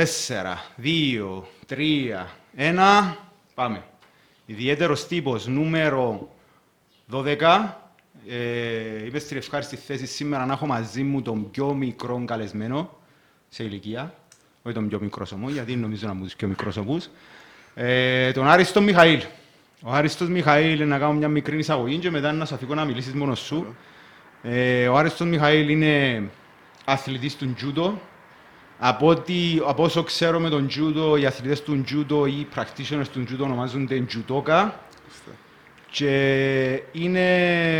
Τέσσερα, δύο, τρία, ένα. Πάμε. Ιδιαίτερος τύπος νούμερο 12. Ε, είμαι στην ευχάριστη θέση σήμερα να έχω μαζί μου τον πιο μικρό καλεσμένο σε ηλικία. Όχι τον πιο μικρό όμω, γιατί νομίζω να μου πιο μικρός όμω. Ε, τον Άριστο Μιχαήλ. Ο Άριστος Μιχαήλ να κάνω μια μικρή εισαγωγή και μετά να σου αφήσω να μιλήσεις μόνος σου. Ε, ο Άριστος Μιχαήλ είναι αθλητής του τζούτο. Από, ότι, από όσο ξέρω με τον τζούτο, οι αθλητές του τζούτο ή οι practitioners του τζούτο ονομάζονται τζουτόκα. Και είναι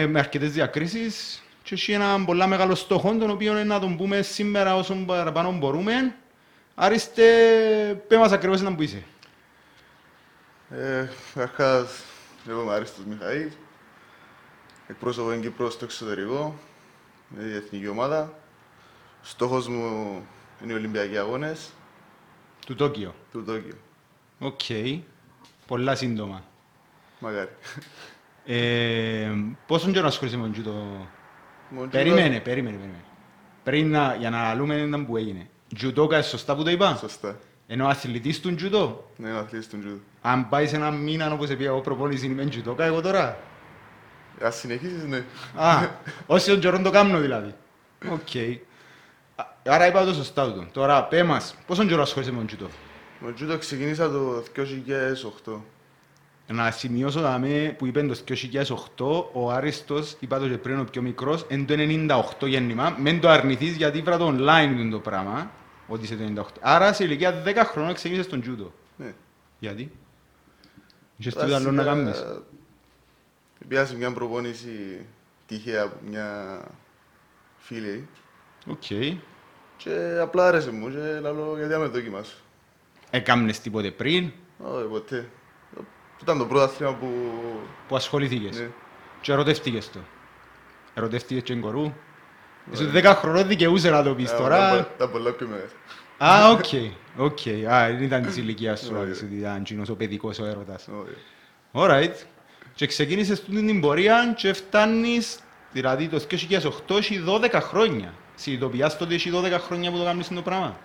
με αρκετές διακρίσεις και έχει ένα πολύ μεγάλο στόχο, τον οποίο είναι να τον πούμε σήμερα όσο παραπάνω μπορούμε. Άριστε, πέ μας ακριβώς να που είσαι. Ε, Αρχάς, λέγομαι Άριστος Μιχαήλ. Εκπρόσωπο είναι Κύπρο στο εξωτερικό, με η εθνική ομάδα. Στόχος μου είναι οι Ολυμπιακοί Αγώνες Του Τόκιο. του Τόκιο. Οκ. Πολλά σύντομα. Μακάρι. Ε, πόσο καιρό ασχολείσαι με τον τζούτο; Μόνο Περίμενε, περίμενε, περίμενε. Πριν να, για να λούμε έναν που έγινε. Τζουτόκα, σωστά που το είπα; Σωστά. Ενώ αθλητής του τζούτο; Ναι, είναι αθλητής του τζούδου. Αν πάει σε ένα μήνα όπως πει εγώ προπόνηση είμαι τζουτόκα εγώ τώρα; Ας συνεχίσεις, ναι. Α, όσοι τον καιρό το κάνω δηλαδή. Οκ. Α, Άρα είπα το σωστά του. Τώρα πέ μας, πόσο καιρό ασχολείσαι με τον τζούντο; Με το τζούδο ξεκίνησα το 2008. Να σημειώσω δαμέ που είπε το 2008, ο Άριστος, είπα το και πριν ο πιο μικρός, είναι το 98 γέννημα. Μεν το αρνηθείς γιατί βρήκα το online του το πράγμα, ότι είσαι το 98. Άρα σε ηλικία 10 χρόνων ξεκίνησες τον τζούντο. Ναι. Γιατί; Είχες τίποτα άλλο να κάνεις. Πήγα σε μια προπόνηση τυχαία από μια φίλη Οκ. Και απλά άρεσε μου και λέω γιατί να με δοκιμάσω. Έκαμνες τίποτε πριν; Όχι, ποτέ. Ήταν το πρώτο άθλημα που... που ασχοληθήκες; Ναι. Και ερωτεύτηκες το. Ερωτεύτηκες και κορού. Είσαι 10 χρονών δικαιούσε να το πεις Α, τώρα. ήταν πο- Ήταν πολλά πιο μεγάλο. Α, OK. OK. Α, δεν ήταν της ηλικίας σου, Όχι. δηλαδή, ότι ήταν εκείνος ο παιδικός ο έρωτας. Όχι. Alright. Και ξεκίνησες τούτη την πορεία και φτάνεις, δηλαδή το 2008 έχει 12 χρόνια. Συνειδητοποιάς τότε έχει 12 χρόνια που το κάνεις το πράγμα.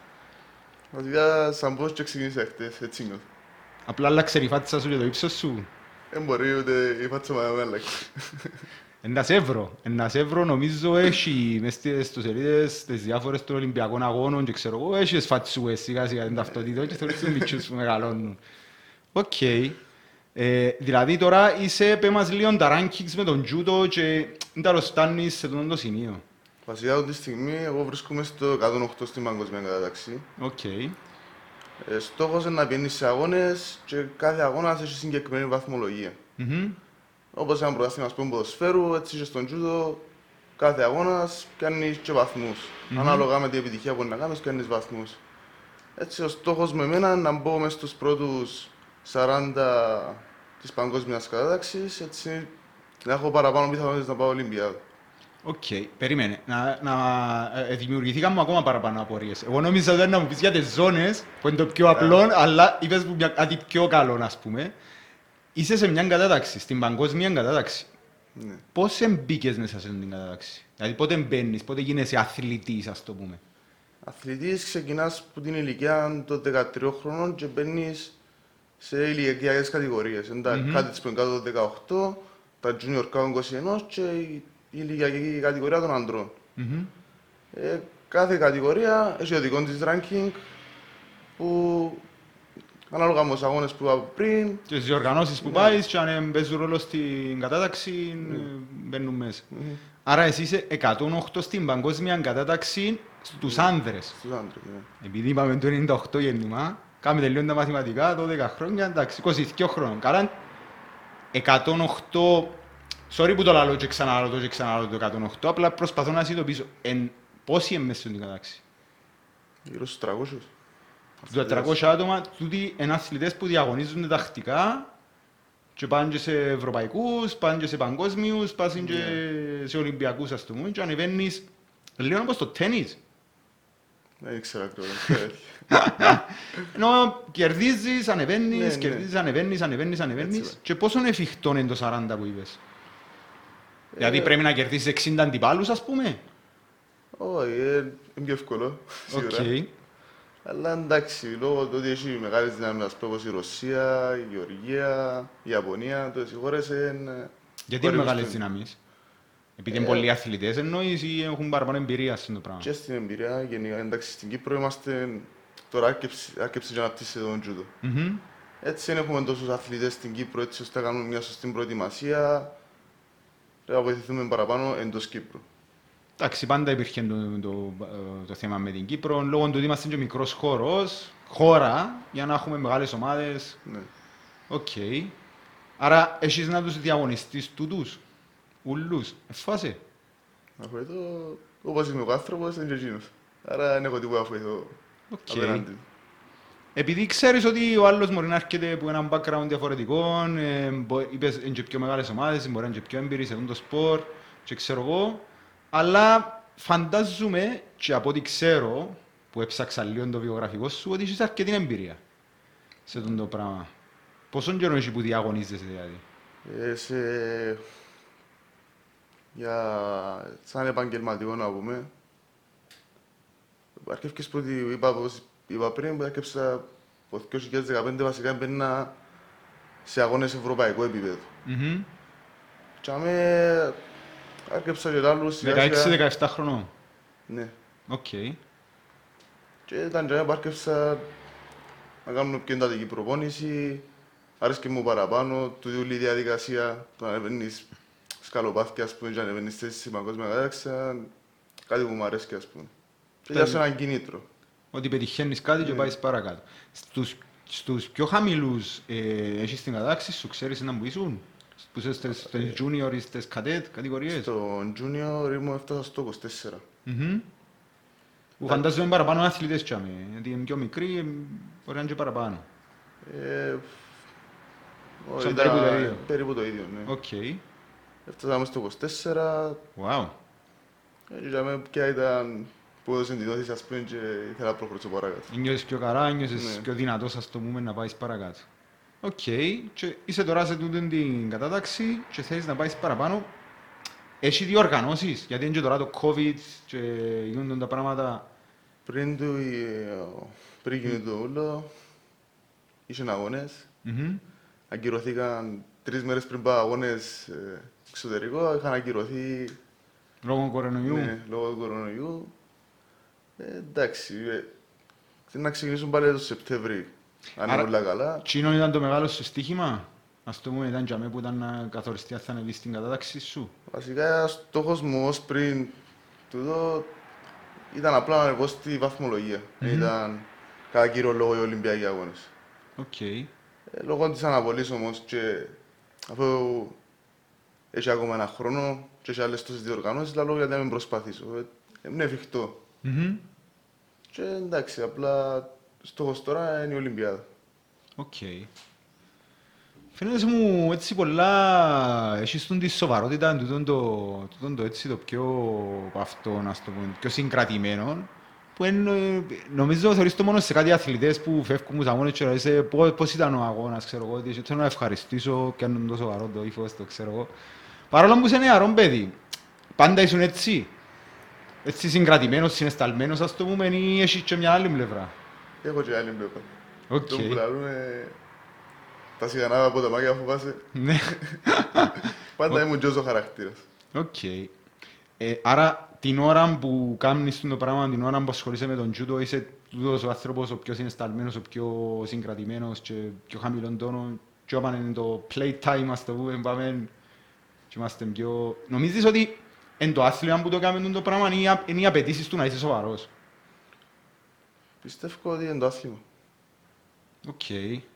Βασικά, σαν πώς και ξεκίνησα χτες, έτσι νιώθω. Απλά άλλαξε η φάτσα σου και το ύψος σου. Δεν μπορεί ούτε η φάτσα μου να με αλλάξει. Εν να σε βρω. Εν να σε βρω νομίζω έχει μες στις ιστοσελίδες τις διάφορες των Ολυμπιακών αγώνων και ξέρω εγώ έχει τις φατσούες σιγά σιγά την ταυτότητα και θωρείς τους μιτσιούς που μεγαλώνουν. Οκ. Ε, δηλαδή τώρα είσαι πέ μας λίγο τα rankings με τον τζούντο και δεν τα φτάνεις σε αυτό το σημείο. Βασικά, αυτή τη στιγμή, εγώ βρίσκομαι στο 108 στην παγκοσμία κατάταξη. Οκ. Ε, στόχος είναι να πηγαίνεις σε αγώνες και κάθε αγώνας έχεις συγκεκριμένη βαθμολογία. Μμμ. Όπως ένα πρωτάθλημα ας πούμε ποδοσφαίρου, έτσι και στον τζούδο, κάθε αγώνας κάνεις και βαθμούς. Ανάλογα με την επιτυχία που να κάνεις, κάνεις βαθμούς. Έτσι ο στόχος με εμένα είναι να μπω μέσα στους πρώτους 40 της παγκόσμιας κατάταξης, έτσι να έχω παραπάνω πιθανότητες να πάω Ολυμπιάδα. Οκ, περίμενε. Να, να ε, δημιουργηθήκαν μου ακόμα παραπάνω απορίες. Εγώ νόμιζα ότι ήταν να μου πεις για τις ζώνες, που είναι το πιο απλό, αλλά είπες μου μια, κάτι πιο καλό, ας πούμε. Είσαι σε μια κατάταξη, στην παγκόσμια κατάταξη. Ναι. Πώς μπήκες μέσα σε αυτή την κατάταξη; Δηλαδή πότε μπαίνεις, πότε γίνεσαι αθλητής, ας το πούμε; Αθλητής ξεκινάς από την ηλικία των 13 χρονών και μπαίνεις σε ηλικιακές κατηγορίες. Είναι τα cadets που είναι κάτω των 18, τα junior κάτω των 21 και η η ηλικιακή κατηγορία των ανδρών. Μμμ. Ε, κάθε κατηγορία έχει το δικό της ranking που ανάλογα με τους αγώνες που είπα πριν Και στις οργανώσεις που πάεις και αν ε, παίζουν ρόλο στην κατάταξη, ε, μπαίνουν μέσα. Άρα εσύ είσαι 108 στην παγκόσμια κατάταξη στους άνδρες. στους άντρες. Ναι. Επειδή είπαμε το 98 γέννημα, κάνουμε λίγο τα μαθηματικά, 12 χρόνια, εντάξει, 22 χρόνια. Καλά, 108, sorry που το λαλώ και ξαναλώ το και ξαναλώ το 108, απλά προσπαθώ να συνειδητοποιήσω εν, πόσοι είναι μέσα στην κατάξη. Γύρω στους 300. Τους 400 άτομα, τούτοι είναι αθλητές που διαγωνίζονται τακτικά και πάνε και σε ευρωπαϊκούς, πάνε και σε παγκόσμιους, πάνε και σε ολυμπιακούς ας το πούμε και ανεβαίνεις λίγο όπως το τένις. Δεν ήξερα ακριβώς. Ενώ κερδίζεις, ανεβαίνεις, Ναι, ναι. κερδίζεις, ανεβαίνεις, ανεβαίνεις, ανεβαίνεις Έτσι, και πόσο είναι εφικτό είναι το 40 που είπες. Δηλαδή Ε, πρέπει να κερδίσεις 60 αντιπάλους ας πούμε. Όχι, ε, είναι πιο εύκολο. Οκ. Σίγουρα. Αλλά εντάξει, λόγω του ότι έχει μεγάλες δυνάμεις, ας πούμε, όπως η Ρωσία, η Γεωργία, η Ιαπωνία, τόσες οι χώρες είναι... Γιατί είναι χώρες μεγάλες στην- δυνάμεις; Επειδή είναι Ε, πολλοί αθλητές εννοείς ή έχουν παραπάνω εμπειρίας στο πράγμα; Και στην εμπειρία, γενικά, εντάξει, στην Κύπρο είμαστε τώρα άρκεψη, άρκεψη για να αναπτύσσεται τον τζούδο. Μμμ. Έτσι δεν έχουμε τόσους αθλητές στην Κύπρο, έτσι ώστε να κάνουμε μια σωστή προετοιμασία και να βοηθηθούμε παραπάνω εντός Κύπρου. Εντάξει, πάντα υπήρχε το, το, το θέμα με την Κύπρο, λόγω του ότι είμαστε και μικρός χώρος, χώρα, για να έχουμε μεγάλες ομάδες. Ναι. Οκ. Άρα, έχεις να τους διαγωνιστείς τούτους, ούλους, εφάσαι. Να βοηθώ, όπως είμαι ο άνθρωπος, είναι και εκείνος. Άρα δεν έχω τίποτα να βοηθώ Οκ. απέναντι. Του. Επειδή ξέρεις ότι ο άλλος μπορεί να έρχεται από έναν background διαφορετικό, ε, μπο- είπες είναι και πιο μεγάλες ομάδες, μπορεί να είναι και πιο έμπειροι σε αυτό το σπορ και ξέρω εγώ, αλλά φαντάζομαι και από ό,τι ξέρω, που έψαξα λίγο το βιογραφικό σου, ότι έχεις αρκετή εμπειρία σε αυτό το πράγμα. Πόσον καιρό έχει που διαγωνίζεσαι δηλαδή; Ε, σε... Για... σαν επαγγελματικό να πούμε, αρκεύκες που ότι είπα, πως είπα πριν, που αρκεύσα από το 2015 βασικά έμπαινα σε αγώνες ευρωπαϊκού επίπεδου. Μμμ. Και αμέ άρκεψα και άλλους σιγά σιγά. 16-17 χρονών. Ναι. Οκ. Και ήταν και που άρκεψα να κάνουμε πιο εντατική προπόνηση. Άρεσκε μου παραπάνω, του όλη η διαδικασία, το να ανεβαίνεις σκαλοπάθια, ας πούμε, και να ανεβαίνεις θέσεις στην παγκόσμια κατάταξη, κάτι που μου αρέσει, ας πούμε. Και για σέναν κίνητρο. Ότι πετυχαίνεις κάτι και Ναι. πάεις παρακάτω. Στους, στους πιο χαμηλούς ε, έχεις την κατάταξή σου, ξέρεις να μου ήσουν; Που είσαι στις, στις junior ή στις cadet κατηγορίες; Στο junior ήμουν έφτασα στο 24. Μμμ. Που φαντάζομαι είναι παραπάνω αθλητές κι άμε, γιατί είναι πιο μικροί, ε, μπορεί να είναι και παραπάνω. Ε, ω, Σαν ήταν περίπου το ίδιο. Περίπου το ίδιο, ναι. Οκ. Έφτασαμε στο 24, Wow. ε, για μένα πια ήταν που έδωσε την ώθηση, ας πούμε, και ήθελα να προχωρήσω παρακάτω. Νιώθεις πιο καλά, νιώθεις Ναι. πιο δυνατός, ας το πούμε, να πάεις παρακάτω. Οκ. Και είσαι τώρα σε τούτη την κατάταξη και θέλεις να πάεις παραπάνω. Έχει διοργανώσεις, γιατί είναι και τώρα το COVID και γίνονται τα πράγματα. Πριν του, ε, πριν γίνει το όλο, είχαν αγώνες. Μμμ. Ακυρωθήκαν τρεις μέρες πριν πάω αγώνες ε, εξωτερικό, είχαν ακυρωθεί Λόγω κορονοϊού. ναι, λόγω του κορονοϊού. Ε, εντάξει, ε, θέλει να ξεκινήσουν πάλι το Σεπτέμβρη, αν Άρα- είναι όλα καλά. Τζείνο ήταν το μεγάλο σου στοίχημα. Ας το πούμε, ήταν για μέ που ήταν να καθοριστεί αν θα ανεβεί στην κατάταξη σου. Βασικά, στόχος μου ως πριν τούτο ήταν απλά να ανεβώ στη βαθμολογία. Δεν Μμμ. ήταν κατά κύριο λόγο οι Ολυμπιακοί αγώνες. Οκ. Ε, λόγω της αναβολής όμως και αφού έχει ακόμα ένα χρόνο και έχει άλλες τόσες διοργανώσεις, λαλώ γιατί να μην προσπαθήσω. Ε, είναι εφικτό. Μμμ. Και εντάξει, απλά στόχος τώρα είναι η Ολυμπιάδα. Οκ. Φαίνεται μου έτσι πολλά, έχεις τον τη σοβαρότητα, τούτον το, τούτον το έτσι το πιο αυτό, να το πούμε, πιο συγκρατημένο, που είναι, νομίζω θεωρείς το μόνο σε κάτι αθλητές που φεύγουν στους αγώνες και ρωτήσαι πώς, πώς ήταν ο αγώνας, ξέρω εγώ, ότι θέλω να ευχαριστήσω και αν είναι τόσο σοβαρό το ύφος, το ξέρω εγώ. Παρόλο που είσαι νεαρό παιδί, πάντα ήσουν έτσι, έτσι συγκρατημένος, συνεσταλμένος, ας το πούμε, ή έχεις και μια άλλη πλευρά. Έχω και άλλη πλευρά. Οκ. Το που λαλούμε τα σιγανά ποτάμια φοβάσαι. Ναι. Πάντα ήμουν και ως χαρακτήρας. Οκ. Ε, άρα την ώρα που κάνεις το πράγμα, την ώρα που ασχολείσαι με τον τζούντο, είσαι τούτος ο άνθρωπος ο πιο συνεσταλμένος, ο πιο συγκρατημένος και πιο χαμηλών τόνων και όταν είναι το playtime, ας το πούμε, πάμε και είμαστε πιο... Νομίζεις ότι είναι το άθλημα που το κάνουμε το πράγμα είναι οι α- είναι οι απαιτήσεις του να είσαι σοβαρός. Πιστεύω ότι είναι το άθλημα. Οκ.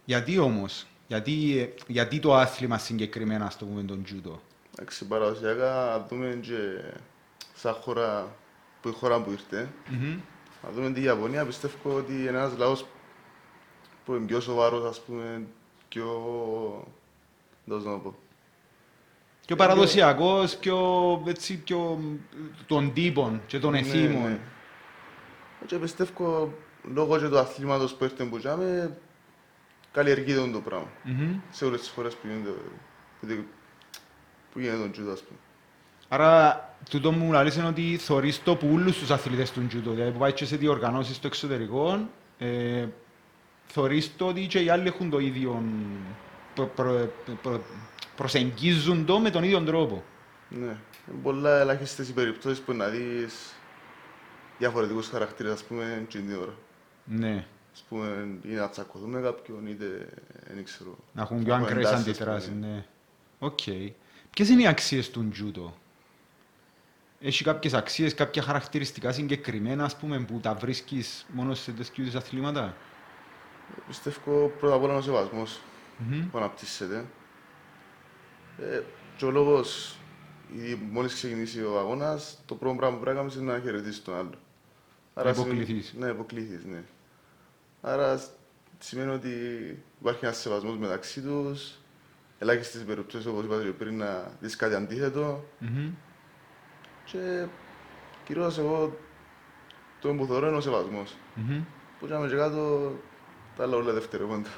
Γιατί όμως, γιατί, ε, γιατί το άθλημα συγκεκριμένα, ας το πούμε, τον τζούντο; Εντάξει, παραδοσιακά, να δούμε και σαν χώρα που η χώρα που ήρθε, Μμμ. να δούμε τη Ιαπωνία, πιστεύω ότι είναι ένας λαός που είναι πιο σοβαρός, ας πούμε, πιο... Δεν να το πω. Πιο παραδοσιακός, πιο, έτσι, πιο των τύπων και των Ναι, εθήμων. ναι. Και πιστεύω, λόγω και του αθλήματος που ήρθε που τζάμε, καλλιεργείται το πράγμα. Μμμ. Σε όλες τις χώρες που γίνεται, που, δι- που γίνεται τον τζούδο, ας πούμε. Άρα, τούτο μου λαλείς είναι ότι θωρείς το που όλους τους αθλητές του τζούτο, δηλαδή που πάει και σε διοργανώσεις στο εξωτερικό, ε, θεωρείς το ότι και οι άλλοι έχουν το ίδιο, προ, προ, προ, προσεγγίζουν το με τον ίδιο τρόπο. Ναι. Είναι πολλά ελάχιστες οι περιπτώσεις που να δεις διαφορετικούς χαρακτήρες, ας πούμε, και την ώρα. Ναι. Ας πούμε, ή να τσακωθούν με κάποιον, είτε δεν ξέρω. Να έχουν πιο Έχουμε ακραίες εντάσεις, ας αντιδράσεις, πούμε. ναι. Οκ. Ποιες είναι οι αξίες του τζούντο; Έχει κάποιες αξίες, κάποια χαρακτηριστικά συγκεκριμένα, ας πούμε, που τα βρίσκεις μόνο σε τέτοιου είδους αθλήματα; Πιστεύω πρώτα απ' όλα ο σεβασμός Μμμ. που αναπτύσσεται. Ε, και ο λόγος, ήδη μόλις ξεκινήσει ο αγώνας, το πρώτο πράγμα που πρέπει να κάνεις είναι να χαιρετήσεις τον άλλο. Να σημαίνει- υποκληθείς. Ναι, υποκληθείς, ναι. Άρα σ- σημαίνει ότι υπάρχει ένας σεβασμός μεταξύ τους, ελάχιστες περιπτώσεις, όπως είπατε και πριν, να δεις κάτι αντίθετο Μμμ. και κυρίως εγώ το που θεωρώ είναι ο σεβασμός. Μμμ. Που και και κάτω, τα άλλα όλα δευτερεύοντα.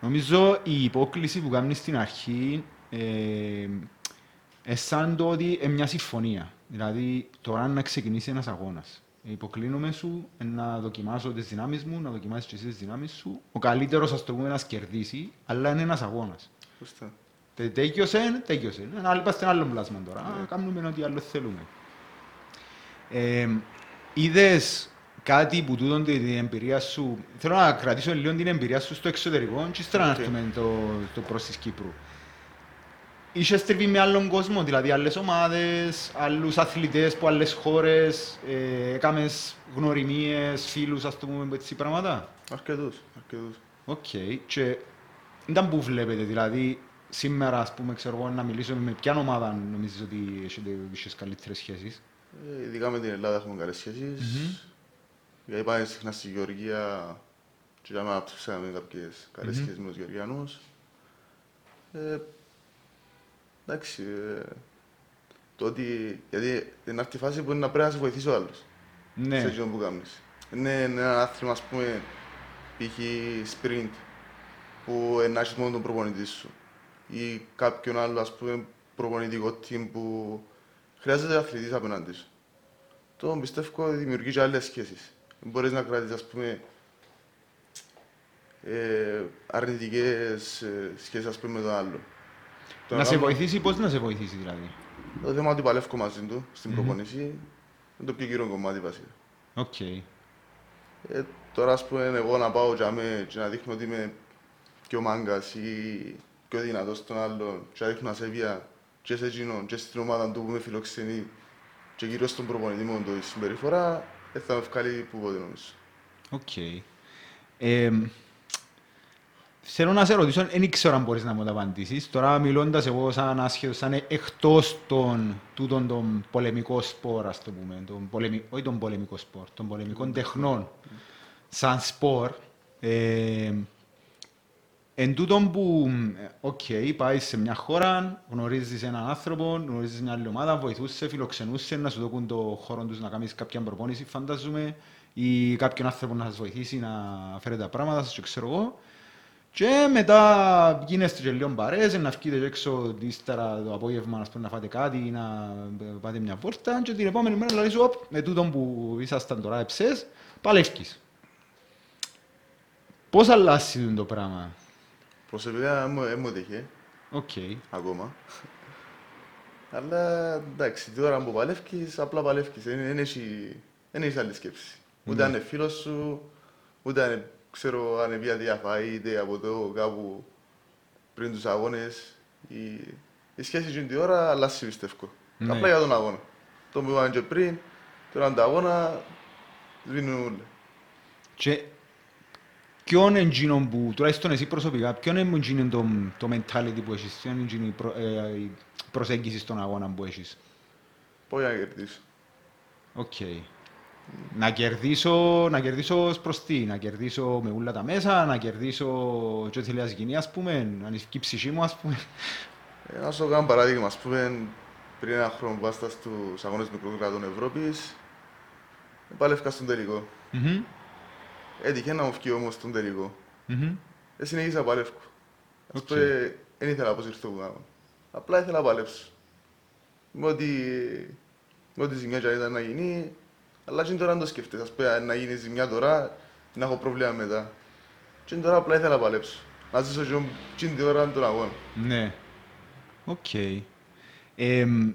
Νομίζω η υπόκληση που κάνεις στην αρχή ε, ε, σαν το ότι είναι μια συμφωνία. Δηλαδή, τώρα να ξεκινήσει ένας αγώνας. Υποκλίνομαι σου ε, να δοκιμάσω τις δυνάμεις μου, να δοκιμάσεις και εσύ τις δυνάμεις σου. Ο καλύτερος, ας το πούμε, να κερδίσει, αλλά είναι ένας αγώνας. Σωστά. Τε- Τέγιωσε, τέγιωσε. Ένα άλλο είπαστε ένα άλλο πλάσμα τώρα. Α, Κάνουμε ό,τι άλλο θέλουμε. Ε, είδες κάτι που τούτον την την εμπειρία σου... Θέλω να κρατήσω λίγο την εμπειρία σου στο εξωτερικό και ύστερα να Οκ. έρθουμε το, το προς της Κύπρου. Είχες τριβή με άλλον κόσμο, δηλαδή άλλες ομάδες, άλλους αθλητές από άλλες χώρες, ε, έκαμες γνωριμίες, φίλους, ας το πούμε, έτσι πράγματα. Αρκετούς, αρκετούς. Οκ. Και ήταν που βλέπετε, δηλαδή σήμερα, ας πούμε, ξέρω εγώ, να μιλήσω με ποια ομάδα νομίζεις ότι έχετε έχεις καλύτερες σχέσεις; Ε, ειδικά με την Ελλάδα έχουμε καλές σχέσεις. Γιατί πάμε συχνά στη Γεωργία και για να αναπτύξαμε κάποιες καλές Μμμ. σχέσεις με τους Γεωργιανούς. Ε, εντάξει, ε, το ότι, γιατί είναι αυτή η φάση που είναι να πρέπει να σε βοηθήσει ο άλλος. Σε Ναι. εκείνο που κάνεις. Είναι, είναι ένα άθλημα, ας πούμε, π.χ. sprint, που να έχεις μόνο τον προπονητή σου. Ή κάποιον άλλο, ας πούμε, προπονητικό team που χρειάζεται αθλητής απέναντι σου. Το πιστεύω ότι δημιουργεί και άλλες σχέσεις. Μπορείς να κρατήσεις, ας πούμε, ε, αρνητικές ε, σχέσεις, ας πούμε, με τον άλλο. Το Να σε κάνω- βοηθήσει, πώς να σε βοηθήσει δηλαδή; Το θέμα ότι παλεύω μαζί του στην Μμμ. προπονήση είναι το πιο κύριο κομμάτι βασικά. Οκ. Ε, τώρα, ας πούμε, εγώ να πάω για με, και να δείχνω ότι είμαι πιο μάγκας ή πιο δυνατός στον άλλον και να δείχνω ασέβεια και σε εκείνον και στην ομάδα του που με φιλοξενεί και κυρίως στον προπονητή μου το η συμπεριφορά, δεν θα με βγάλει πούποτε νομίζω. Οκ. Ε, θέλω να σε ρωτήσω, δεν ξέρω αν μπορείς να μου το απαντήσεις. Τώρα μιλώντας εγώ σαν άσχετος, σαν εκτός των, τούτων των πολεμικών σπορ, ας το πούμε, των πολεμι, όχι των πολεμικών σπορ, των πολεμικών τεχνών, σαν σπορ, ε, Εν τούτον που, ε, οκ, πάεις σε μια χώρα, γνωρίζεις έναν άνθρωπο, γνωρίζεις μια άλλη ομάδα, βοηθούσε, φιλοξενούσε, να σου δώσουν το χώρο τους να κάνεις κάποια προπόνηση, φαντάζομαι, ή κάποιον άνθρωπο να σας βοηθήσει να φέρει τα πράγματα σας και ξέρω εγώ. Και μετά γίνεστε και λίγο παρέες, να βγείτε και έξω ύστερα το απόγευμα να, πούμε, να φάτε κάτι ή να ε, πάτε μια βόλτα και την επόμενη μέρα λέει σου, «Οπ, με τούτον που ήσασταν τώρα εψές, παλεύκεις. Πώς αλλάζει το πράγμα; Προσωπικά δεν μου- δεν μου έτυχε Οκ. ακόμα. Αλλά εντάξει, τώρα που παλεύκεις, απλά παλεύκεις. Δεν δεν έχει, δεν έχεις άλλη σκέψη. Ούτε Ναι. αν είναι φίλος σου, ούτε αν είναι, ξέρω αν είναι βία διαφαή, είτε από το κάπου πριν τους αγώνες. Η, η σχέση εκείνη την ώρα αλλάζει πιστεύω. Ναι. Απλά για τον αγώνα. Το που είπαμε και πριν, τώρα τον αγώνα σβήνουν όλα. Και ποιον είναι εκείνο που, τουλάχιστον εσύ προσωπικά, ποιον είναι εκείνο το, το mentality που έχεις, ποιον είναι εκείνη η, προ, ε, η προσέγγιση στον αγώνα που έχεις; Πώς για να κερδίσω. Οκ. Να κερδίσω, να κερδίσω ως προς τι, να κερδίσω με όλα τα μέσα, να κερδίσω και ό,τι θέλει να γίνει, ας πούμε, να ανοιχτεί η ψυχή μου, ας πούμε. Ε, να σου κάνω παράδειγμα, ας πούμε, πριν ένα χρόνο που βάστα στους αγώνες μικρών κρατών Ευρώπης, πάλευκα στον τελικό. Μμμ, Έτυχε να μου βγει ο ώμος στον τελικό. μμμ. Ε, συνεχίσα να παλεύω. Ας Οκ. πούμε, δεν ήθελα να αποσυρθώ που κάνω. Απλά ήθελα να παλέψω. Με ό,τι, με ό,τι ζημιά και αν ήταν να γίνει, αλλά και τώρα δεν το σκέφτεσαι. Ας πούμε, αν να γίνεις ζημιά τώρα, να έχω πρόβλημα μετά. Και τώρα απλά ήθελα να παλέψω. Να ζήσω και εγώ την ώρα τον αγώνα. Ναι. Οκ. Εμ,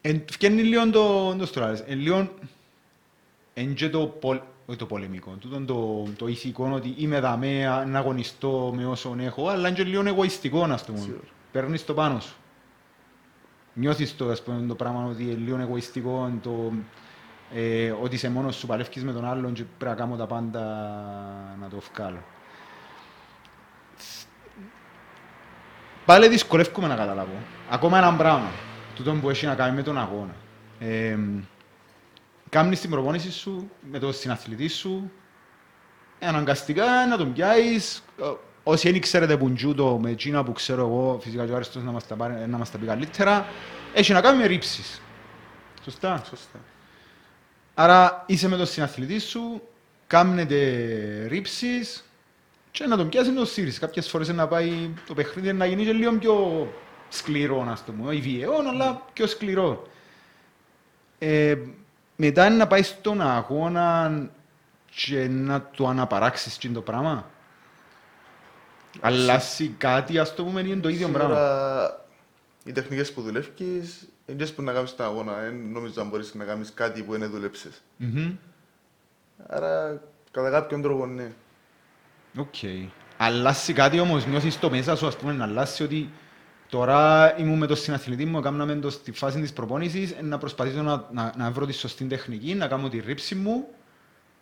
εν- Φκαίνει λίγο το, το στράλες. Εν λίγο, εν και το, πολ, όχι το πολεμικό, τούτο το, το ηθικό ότι είμαι δαμέ να αγωνιστώ με όσον έχω, αλλά είναι και λίγο εγωιστικό, ας πούμε. Σίγουρα. Παίρνεις το πάνω σου. Νιώθεις το, ας πούμε, το πράγμα ότι είναι λίγο εγωιστικό, το, ε, ότι είσαι μόνος σου, παλεύκεις με τον άλλον και πρέπει να κάνω τα πάντα να το βγάλω. Πάλι δυσκολεύομαι να καταλάβω. Ακόμα ένα πράγμα. Τούτο που έχει να κάνει με τον αγώνα. Ε, Κάμνεις την προπόνηση σου με τον συναθλητή σου. Ε, αναγκαστικά να τον πιάσεις. Ε, Όσοι δεν ξέρετε που τζούτο με εκείνα που ξέρω εγώ, φυσικά και ο Άριστος να μας τα, πάρει, να μας τα πει καλύτερα, έχει να κάνει με ρήψεις. Σωστά. Σωστά. Άρα είσαι με τον συναθλητή σου, κάμνετε ρήψεις και να τον πιάσει να τον σύρεις. Κάποιες φορές να πάει το παιχνίδι να γίνει και λίγο πιο σκληρό, να το πούμε. Όχι βιαιό, αλλά πιο σκληρό. Ε, μετά είναι να πάει στον αγώνα και να το αναπαράξεις και το πράγμα. Αλλάσει κάτι, ας το πούμε, είναι το ίδιο πράγμα. Σίγουρα οι τεχνικές που δουλεύεις είναι και που να κάνεις τον αγώνα. Δεν νομίζω να μπορείς να κάνεις κάτι που δεν δούλεψες. Μμμ. Άρα, κατά κάποιον τρόπο, ναι. Οκ. Αλλάσει κάτι όμως, νιώθεις το μέσα σου, ας πούμε, να αλλάσει ότι τώρα ήμουν με τον συναθλητή μου, έκαναμε το στη φάση της προπόνησης, ε, να προσπαθήσω να, να, να βρω τη σωστή τεχνική, να κάνω τη ρίψη μου,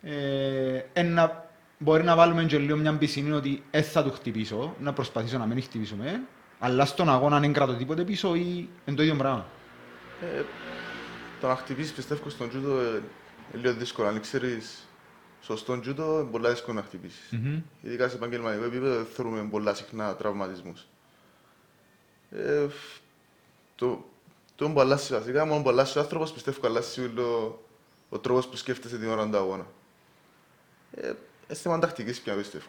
ε, ε, να, μπορεί να βάλουμε και λίγο μια πισινή ότι δεν θα του χτυπήσω, να προσπαθήσω να μην χτυπήσουμε, αλλά στον αγώνα αν δεν κρατώ τίποτε πίσω ή είναι το ίδιο πράγμα. Ε, το να χτυπήσεις πιστεύω στον τζούτο ε, είναι λίγο δύσκολο. Αν ξέρεις σωστόν τζούτο, είναι πολύ δύσκολο να χτυπήσεις. Μμμ. Ειδικά σε επαγγελματικό επίπεδο δεν θεωρούμε πολλά συχνά τραυματισμούς. Ε, φ- το, το που αλλάζει βασικά, μόνο που αλλάζει ο άνθρωπος, πιστεύω αλλάζει όλο ο τρόπος που σκέφτεσαι την ώρα του αγώνα. Ε, είναι θέμα τακτικής πια πιστεύω.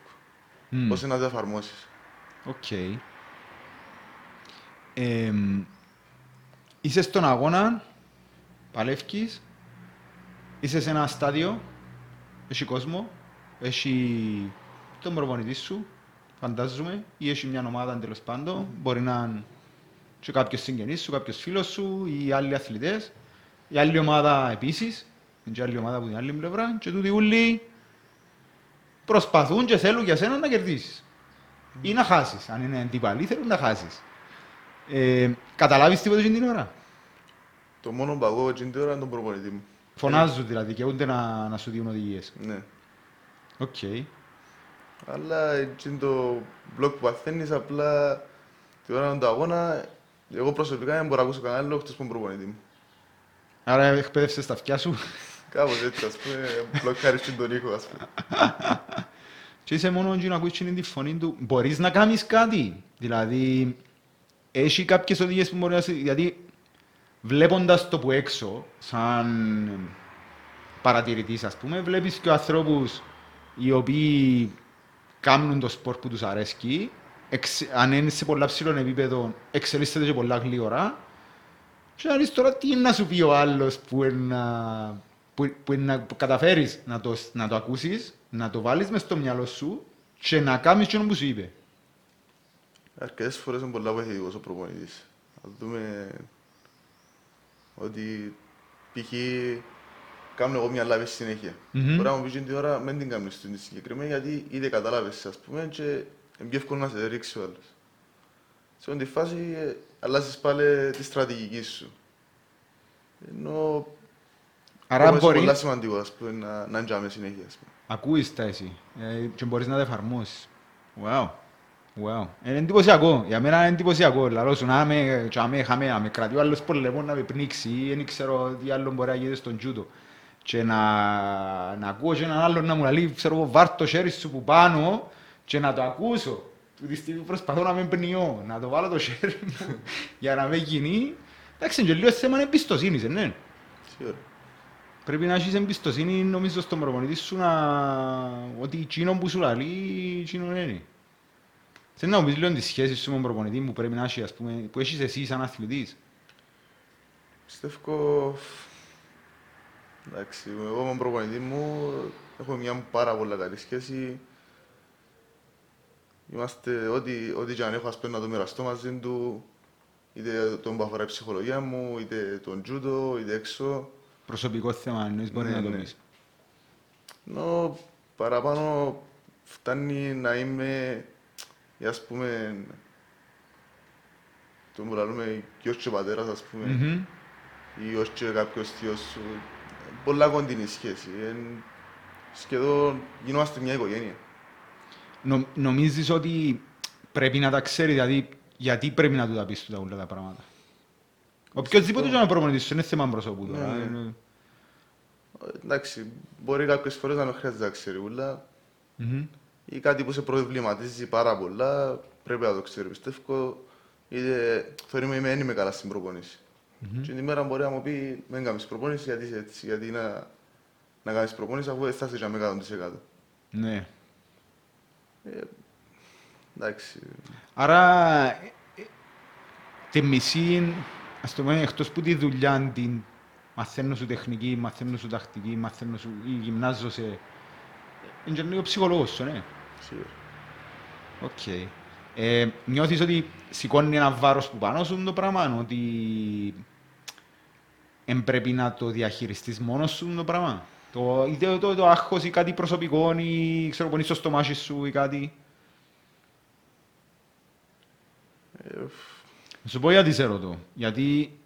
Μμ. Πώς είναι να το εφαρμόσεις. Οκ. Εμ, είσαι στον αγώνα, παλεύκεις, είσαι σε ένα στάδιο, έχει κόσμο, έχει τον προπονητή σου, φαντάζομαι, ή έχει μια ομάδα τέλος πάντων, μπορεί να είναι και κάποιος συγγενής σου, κάποιος φίλος σου ή άλλοι αθλητές. Η άλλη ομάδα επίσης, είναι και άλλη ομάδα από την άλλη πλευρά και τούτοι όλοι προσπαθούν και θέλουν για σένα να κερδίσεις. Ή να χάσεις. Αν είναι αντιπαλοί θέλουν να χάσεις. Ε, καταλάβεις τίποτα εκείνη την ώρα; Το μόνο που ακούω εκείνη την ώρα είναι τον προπονητή μου. Φωνάζουν δηλαδή και ούτε να, να σου δίνουν οδηγίες. Ναι. Οκ. Αλλά εκείνο το μπλοκ που παθαίνεις απλά την ώρα του αγώνα, εγώ προσωπικά δεν μπορώ να ακούσω κανένα άλλο εκτός από τον προπονητή μου. Άρα εκπαίδευσες τα αυτιά σου Κάπως έτσι, ας πούμε, μπλοκάρεις και τον ήχο, ας πούμε. και είσαι μόνο και να ακούεις εκείνη τη φωνή του. Μπορείς να κάνεις κάτι. Δηλαδή, έχει κάποιες οδηγίες που μπορεί να... σε- Γιατί βλέποντας το που έξω, σαν παρατηρητής ας πούμε, βλέπεις και ανθρώπους οι οποίοι κάνουν το σπορ που τους αρέσκει, εξ, αν είναι σε πολλά ψηλό επίπεδο, εξελίσσεται και πολλά γλύωρα. Και να δεις τώρα τι είναι να σου πει ο άλλος που είναι να, που, που είναι να που καταφέρεις να το, να το ακούσεις, να το βάλεις μες στο μυαλό σου και να κάνεις και που σου είπε. Αρκετές φορές είναι πολλά βοηθητικός ο προπονητής. Να δούμε ότι π.χ. κάνω εγώ μια λάβη συνέχεια. Μμμ. Μπορεί να μου πεις την ώρα, μην την κάνεις την συγκεκριμένη, γιατί ήδη κατάλαβες, ας πούμε, και είναι πιο εύκολο να σε ρίξει ο άλλος. Σε αυτή τη φάση ε, αλλάζεις πάλι τη στρατηγική σου. Ενώ Άρα είναι μπορεί, πολλά σημαντικό, ας πούμε, να, να τζάμε συνέχεια, ας πούμε. ακούεις τα εσύ ε, και μπορείς να τα εφαρμόσεις. Wow. Wow. Είναι εντυπωσιακό. Για μένα είναι εντυπωσιακό. Λαλό σου να είμαι, τσάμε, χαμε, να με κρατεί ο άλλος πολεμό να με πνίξει ή δεν ξέρω τι άλλο μπορεί να γίνεται στον τζούτο. Και να, να ακούω και έναν άλλον να μου λέει, ξέρω εγώ, βάρ' το χέρι σου που πάνω και να το ακούσω. Του τη στιγμή προσπαθώ να με πνιώ, να το βάλω το χέρι μου για να με γίνει. Εντάξει, είναι και λίγο θέμα εμπιστοσύνης, ε, ναι. Σίγουρα. Πρέπει να έχεις εμπιστοσύνη νομίζω στον προπονητή σου να... ότι εκείνο που σου λαλεί, εκείνο είναι. Θέλει να μου πεις λίγο τη σχέση σου με τον προπονητή που πρέπει να έχει, ας πούμε, που έχεις εσύ σαν αθλητής. Πιστεύω Εντάξει, εγώ με τον προπονητή μου έχω μια πάρα πολύ καλή σχέση. Είμαστε, ό,τι, ό,τι και αν έχω, ας πούμε, να το μοιραστώ μαζί του, είτε τον που αφορά η ψυχολογία μου, είτε τον τζούτο, είτε έξω. Προσωπικό θέμα, εννοείς μπορεί Ναι, να το ναι. πεις. Ενώ παραπάνω φτάνει να είμαι, ή ας πούμε, το που λαλούμε γιος και πατέρας, ας πούμε, Μμμ. ή ως και κάποιος θείος σου. Πολλά κοντινή σχέση. Εν, σχεδόν γινόμαστε μια οικογένεια. Νο, νομίζεις ότι πρέπει να τα ξέρεις, δηλαδή γιατί πρέπει να του τα πεις τούτα όλα τα πράγματα; Οποιοςδήποτε και να προπονητής σου, είναι θέμα προσώπου τώρα. Ναι, ναι. είναι- Εντάξει, μπορεί κάποιες φορές να μην χρειάζεται να ξέρει ούλα Μμμ. ή κάτι που σε προβληματίζει πάρα πολλά, πρέπει να το ξέρει. Πιστεύω, είτε θεωρούμε είμαι, δεν είμαι καλά στην προπόνηση. Και την ημέρα μπορεί να μου πει, δεν κάνεις προπόνηση, γιατί είσαι έτσι, γιατί να, να κάνεις προπόνηση αφού δεν θα είσαι για με 100%. Ναι. Εντάξει, Άρα, ε, ε, τη μισή, ας το πούμε, εκτός που τη δουλειά την μαθαίνω σου τεχνική, μαθαίνω σου τακτική, μαθαίνω σου ή γυμνάζω σε... Είναι και λίγο ψυχολόγος σου, ναι. σίγουρα. Οκ. Ε, νιώθεις ότι σηκώνει ένα βάρος που πάνω σου το πράγμα, ότι εν πρέπει να το διαχειριστείς μόνος σου το πράγμα; Το, είτε το, το, το άγχος ή κάτι προσωπικό ή ξέρω πονείς στο στομάχι σου ή κάτι; Ε, Να σου πω γιατί σε ρωτώ. Γιατί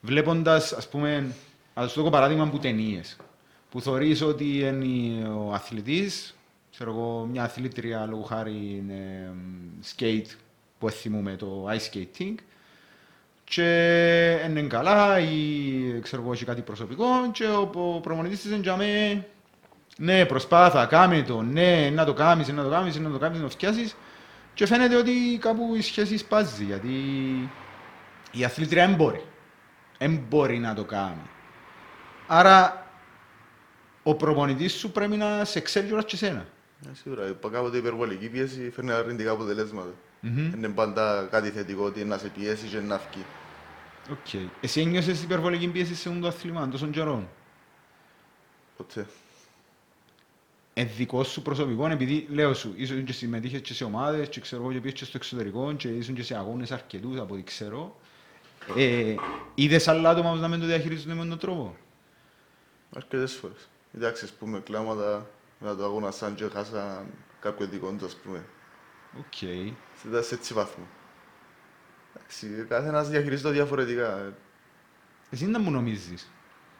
βλέποντας, ας πούμε, ας σου δώσω παράδειγμα από ταινίες, που θωρείς ότι είναι ο αθλητής, ξέρω εγώ, μια αθλήτρια λόγω χάρη είναι skate, που θυμούμε το ice skating, και είναι καλά ή ξέρω εγώ έχει κάτι προσωπικό και ο, ο προμονητής της είναι για μέ, ναι προσπάθα, κάμε το, ναι να το κάνεις, να το κάνεις, να το κάνεις, να το φτιάσεις και φαίνεται ότι κάπου η σχέση σπάζει γιατί η αθλήτρια δεν μπορεί. Δεν μπορεί να το κάνει. Άρα ο προπονητής σου πρέπει να σε ξέρει όλα και σένα. ε, σίγουρα, είπα κάποτε η υπερβολική πίεση φέρνει αρνητικά αποτελέσματα. Μμμ. Είναι πάντα κάτι θετικό ότι να σε πιέσει και να βγει. Οκ. Εσύ ένιωσες υπερβολική πίεση σε αυτό το αθλήμα τόσο καιρό. Ποτέ. Ε, δικός σου προσωπικό, επειδή λέω σου, ίσως και συμμετείχες και σε ομάδες και ξέρω εγώ και πήγες και στο εξωτερικό και ήσουν και σε αγώνες αρκετούς από ό,τι ξέρω. Ε, είδες άλλα άτομα που να μην το διαχειρίζονται με τον τρόπο; Αρκετές φορές. Εντάξει, ας πούμε, κλάματα να το αγώνα σαν και χάσαν κάποιο δικό τους, ας πούμε. Οκ. Σε, σε έτσι βαθμό. Εντάξει, καθένας διαχειρίζεται το διαφορετικά. Εσύ δεν μου νομίζεις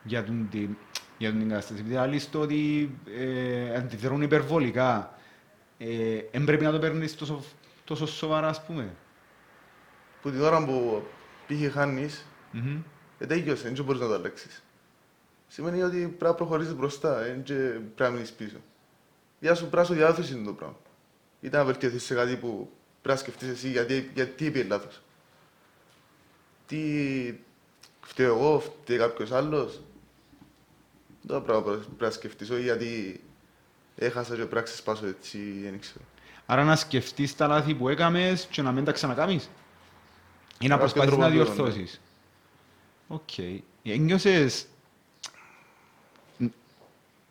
για τον, την, για τον την κατάσταση. Επειδή άλλοι στο ότι ε, αντιδρούν υπερβολικά, ε, δεν πρέπει να το παίρνεις τόσο, τόσο σοβαρά, ας πούμε. Που την ώρα που πήγε χάνεις, Μμμ. ε, τέλειωσε, δεν μπορείς να το αλλάξεις. Σημαίνει ότι πρέπει να προχωρήσεις μπροστά, δεν πρέπει να μείνεις πίσω. Για σου πρέπει να σου διάθεση είναι το πράγμα. Είτε να βελτιωθείς σε κάτι που πρέπει να σκεφτείς εσύ γιατί, γιατί είπε λάθος. Τι φταίω εγώ, φταίει κάποιος άλλος. Το πράγμα πρέπει να σκεφτείς, όχι γιατί έχασα και πράξεις σπάσω έτσι, δεν ξέρω. Άρα να σκεφτείς τα λάθη που έκαμες και να μην τα ξανακάμεις. Ή να Κάποιο προσπαθείς να τρόπο τούτο, ναι. διορθώσεις. Οκ. Ένιωσες... Ν-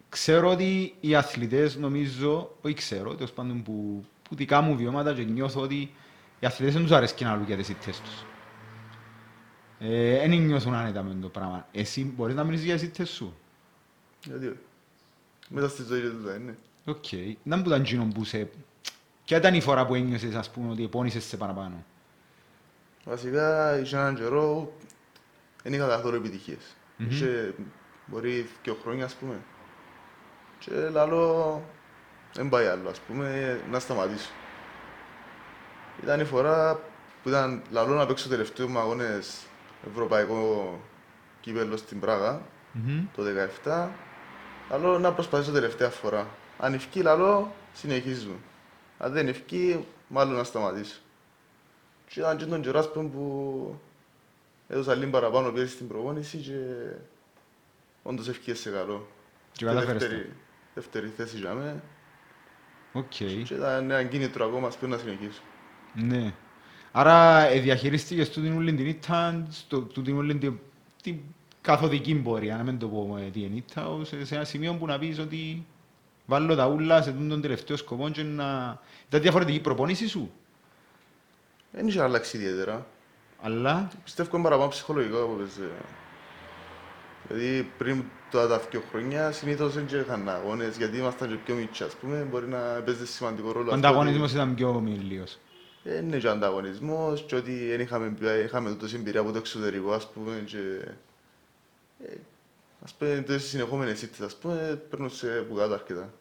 Ξέρω ότι οι αθλητές νομίζω, όχι ξέρω, τέλος πάντων που, που δικά μου βιώματα και νιώθω ότι οι αθλητές δεν τους αρέσκει να λαλούν για τις ήττες τους. Ε, δεν νιώθουν άνετα με το πράγμα. Εσύ μπορείς να μιλήσεις για τις ήττες σου; Γιατί όχι. Μέσα στη ζωή του δεν είναι. Οκ. Δεν που ήταν εκείνο που σε... Ποια ήταν η φορά που ένιωσες, ας πούμε, ότι επόνησε σε παραπάνω; Βασικά, είχε έναν καιρό, δεν είχα καθόλου επιτυχίες. Μμμ. Είχε, μπορεί δύο χρόνια, ας πούμε. Και λαλώ, δεν πάει άλλο, ας πούμε, να σταματήσω. Ήταν η φορά που ήταν λαλώ να παίξω τελευταίο μου αγώνες ευρωπαϊκό κύπελλο στην Πράγα, Μμμ. το 17. Λαλώ να προσπαθήσω τελευταία φορά. Αν έβκει, λαλώ, συνεχίζουμε. Αν δεν έβκει, μάλλον να σταματήσω. Και ήταν και τον καιρός ας πούμε, που έδωσα λίγο παραπάνω πίεση στην προπόνηση και όντως έβκηκε σε καλό. Και κατάφερες το. δεύτερη, δεύτερη θέση για μέ Οκ. και ήταν ένα κίνητρο ακόμα ας πούμε, να συνεχίσω. Ναι. Άρα ε, διαχειρίστηκες του την όλη την ήττα, στο- του την όλη την... την- καθοδική πορεία, να μην το πω ε, τι είναι, ήταν σε, σε ένα σημείο που να πεις ότι βάλω τα ούλα σε τον τελευταίο σκοπό και να... Ήταν διαφορετική η προπόνηση σου, Δεν είχε αλλάξει ιδιαίτερα. αλλά Πιστεύω είναι παραπάνω ψυχολογικό από παίζει. Δηλαδή πριν τα τα δύο χρόνια συνήθως δεν είχαν αγώνες γιατί ήμασταν και πιο μίτσοι ας πούμε μπορεί να παίζεις σημαντικό ρόλο ο αυτό ανταγωνισμός ήταν πιο μιλίος. ότι Δεν είναι και ανταγωνισμός και ότι δεν είχαμε, είχαμε τόση εμπειρία από το εξωτερικό ας πούμε και ε, ας πούμε τόσες συνεχόμενες ήττες ας πούμε παίρνουν σε που κάτω αρκετά.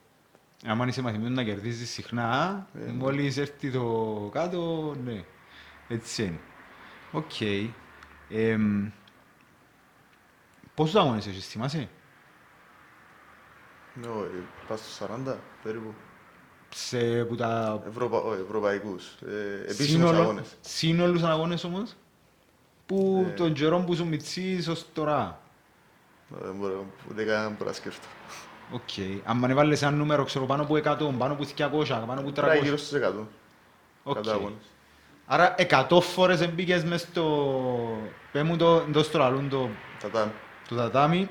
Αν είσαι μαθημένος να κερδίζεις συχνά, Ε, ναι. μόλις έρθει το κάτω, ναι. Έτσι είναι. Οκ. Εμ, πόσους αγώνες έχεις, θυμάσαι; Ναι, ε, πας στους 40 περίπου. Σε, που τα Ευρωπα... όχι, ευρωπαϊκούς. Ε, επίσημους σύνολο, αγώνες. σύνολους αγώνες όμως, που Ε. τον καιρό που 'σουν μιτσής ως τώρα. Δεν μπορώ, ούτε καν μπορώ να σκέφτω. Οκ. Αν ανεβάλεις ένα νούμερο, ξέρω, πάνω από 100, πάνω από 200, πάνω από Τώρα 300. γύρω στους 100 Οκ. κατά αγώνες. Άρα 100 φορές μπήκες μες στο... Πες μου το, εντός στο λαλούν το Τατάμι. το τατάμι,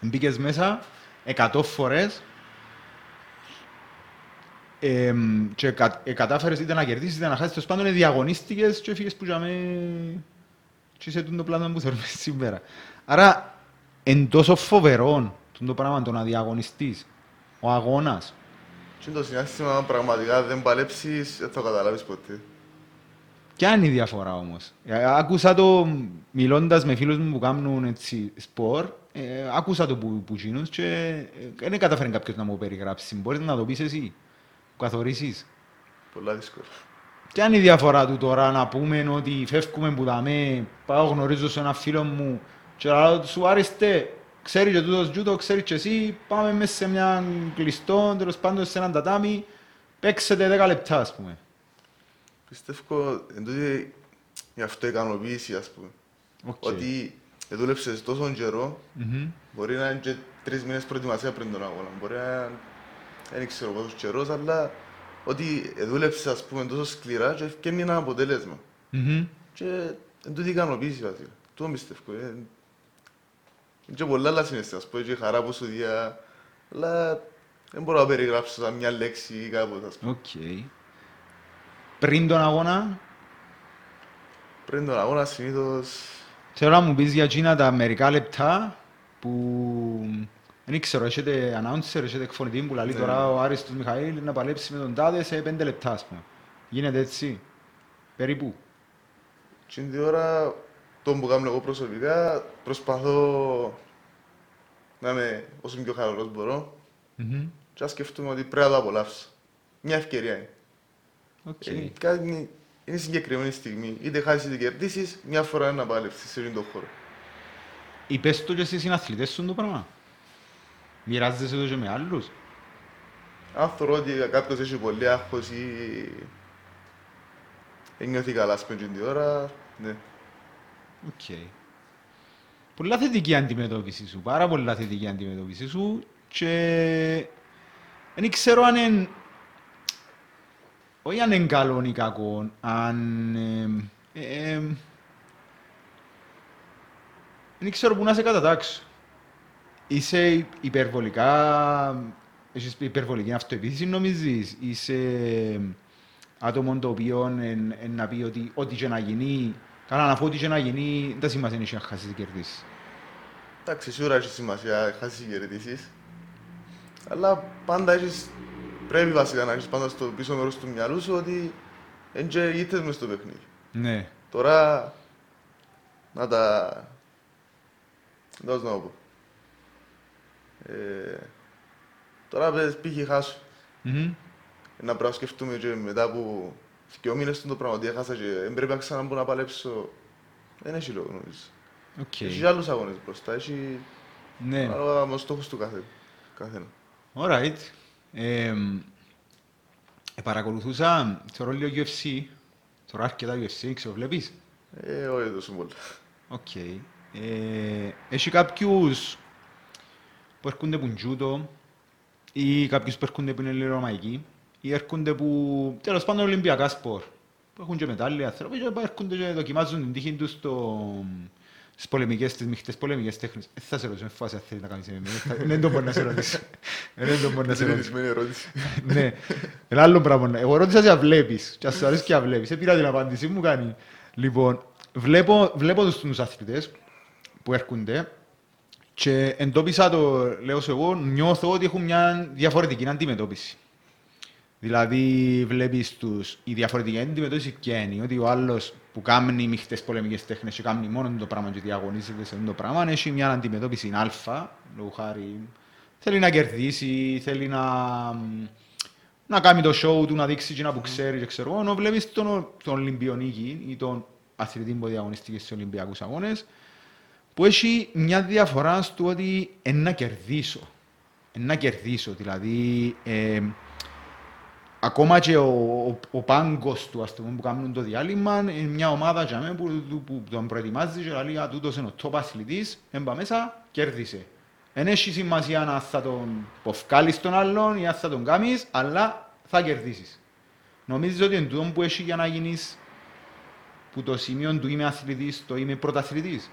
μπήκες μέσα 100 φορές εμ, και κα, ε, κατάφερες είτε να κερδίσεις είτε να χάσεις, τέλος πάντων ε, διαγωνίστηκες και έφυγες που τζαμέ και είσαι το πλάνο που θέλουμε σήμερα. Άρα, εν τόσο φοβερό το πράγμα το να διαγωνιστείς, ο αγώνας. Και το συνέστημα πραγματικά δεν παλέψεις, δεν θα το καταλάβεις ποτέ. Ποια είναι η διαφορά όμως. Ε, Άκουσα το μιλώντας με φίλους μου που κάνουν έτσι σπορ, ε, άκουσα το που, που γίνουν και ε, δεν καταφέρει κάποιος να μου περιγράψει. Μπορείς να το πεις εσύ, που καθορίσεις. Πολλά δύσκολα. Ποια είναι η διαφορά του τώρα να πούμε ότι φεύγουμε που δαμέ, πάω γνωρίζω σε ένα φίλο μου και λέω του σου άρεστε, ξέρει και τούτος τζούτο, ξέρει και εσύ, πάμε μέσα σε μια κλειστό, τέλος πάντων σε έναν τατάμι, παίξετε 10 λεπτά ας πούμε. Πιστεύω εν τούτη η αυτοικανοποίηση, ας πούμε. Οκ. Ότι δούλεψες τόσο καιρό, Μμμ. μπορεί να είναι και τρεις μήνες προετοιμασία πριν τον αγώνα. Μπορεί να δεν ξέρω πόσος καιρός, αλλά ότι δούλεψες ας πούμε τόσο σκληρά και έφκαιρνει ένα αποτέλεσμα. Μμμ. Και εν τούτη η ικανοποίηση βασικά. Το πιστεύω. Ε. Είναι και πολλά άλλα συναισθήματα, ας πούμε, και η χαρά που σου διά, αλλά δεν μπορώ να περιγράψω σαν μια λέξη ή κάπως, ας πούμε. Οκ. Πριν τον αγώνα, Πριν τον αγώνα συνήθως θέλω να μου πεις για εκείνα τα μερικά λεπτά που δεν ξέρω, έχετε announcer, έχετε εκφωνητή που λέει Ναι. τώρα ο Άριστος Μιχαήλ να παλέψει με τον τάδε σε πέντε λεπτά, ας πούμε. Γίνεται έτσι; Περίπου. Την τη ώρα, το που κάνω εγώ προσωπικά, προσπαθώ να είμαι όσο πιο χαλαρός μπορώ Μμμ. και να σκεφτούμε ότι πρέπει να το απολαύσω. Μια ευκαιρία είναι. Οκ. Είναι, κάτι, είναι συγκεκριμένη στιγμή. Είτε χάσεις είτε κερδίσεις, μια φορά να παλέψεις σε αυτόν τον χώρο. Είπες το και στους συναθλητές σου το πράγμα. Μοιράζεσαι το και με άλλους. Αν θεωρώ ότι κάποιος έχει πολύ άγχος ή δεν νιώθει καλά στην την ώρα, ναι. Οκ. Πολλά θετική αντιμετώπιση σου, πάρα πολλά θετική αντιμετώπιση σου και δεν ξέρω αν είναι όχι αν είναι καλό ή κακό, αν εμ, ε, εμ, δεν ξέρω πού να σε κατατάξω. Είσαι υπερβολικά, έχεις υπερβολική αυτοπεποίθηση νομίζεις, είσαι άτομο το οποίο εν, εν να πει ότι ό,τι και να γίνει, καλά να πω ό,τι και να γίνει, δεν τα σημασία είναι να χάσεις ή κερδίσεις. Εντάξει, σίγουρα έχεις σημασία χάσεις ή κερδίσεις. Αλλά πάντα έχεις, πρέπει βασικά να έχεις πάντα στο πίσω μέρος του μυαλού σου ότι είναι και ήττες μες στο παιχνίδι. Ναι. Τώρα, να τα... Δεν να το πω. Ε, τώρα πες π.χ. χάσω. Μμμ. Να πρέπει να σκεφτούμε και μετά από δύο μήνες το πράγμα ότι έχασα και δεν πρέπει να ξαναμπώ να παλέψω. Δεν έχει λόγο νομίζω. Οκ. Έχει και άλλους αγώνες μπροστά, έχει Ναι. ανάλογα με τους στόχους του κάθε, καθένα. Alright. Εμ, ε, παρακολουθούσα, θεωρώ λίγο UFC, τώρα αρκετά UFC, ξέρω, βλέπεις; Ε, όχι τόσο πολύ. Οκ. Ε, έχει κάποιους που έρχονται που τζούτο ή κάποιους που έρχονται που είναι λιρωμαϊκοί ή έρχονται που, τέλος πάντων, ολυμπιακά σπορ που έχουν και μετάλλια, άνθρωποι και έρχονται και δοκιμάζουν την τύχη τους στο, στις πολεμικές, στις μειχτές πολεμικές τέχνες. Δεν θα σε ρωτήσω, με φάση αν θέλει να κάνεις MMA. Δεν το μπορεί να σε ρωτήσει. Δεν το μπορεί να σε Είναι ρωτήσει. λυσμένη ερώτηση. Ναι. Ένα άλλο πράγμα. Εγώ ρώτησα σε αυλέπεις. Και ας σου αρέσει και αυλέπεις. Δεν πήρα την απάντηση μου κάνει. Λοιπόν, βλέπω, βλέπω τους, τους αθλητές που έρχονται και εντόπισα το, λέω σου εγώ, νιώθω ότι έχουν μια διαφορετική αντιμετώπιση. Δηλαδή, βλέπεις τους, η διαφορετική αντιμετώπιση ποια είναι, ότι ο άλλος που κάνει μειχτές πολεμικές τέχνες και κάνει μόνο το πράγμα και διαγωνίζεται σε αυτό το πράγμα, έχει μια αντιμετώπιση αλφα, λόγω χάρη, θέλει να κερδίσει, θέλει να, να κάνει το show του, να δείξει και να που ξέρει και ξέρω εγώ, ενώ βλέπεις τον, τον Ολυμπιονίκη ή τον αθλητή που διαγωνιστήκε στους Ολυμπιακούς Αγώνες, που έχει μια διαφορά στο ότι είναι να κερδίσω. Είναι να κερδίσω, δηλαδή ε, ακόμα και ο, ο, ο πάγκος του ας το πούμε, που κάνουν το διάλειμμα είναι μια ομάδα για μένα που, που, που τον προετοιμάζει και λέει «Α, τούτος είναι ο top αθλητής, έμπα μέσα, κέρδισε». Δεν έχει σημασία αν θα τον ποφκάλεις τον άλλον ή αν θα τον κάνεις, αλλά θα κερδίσεις. Νομίζεις ότι είναι τούτο που έχει για να γίνεις που το σημείο του είμαι αθλητής, το είμαι πρωταθλητής;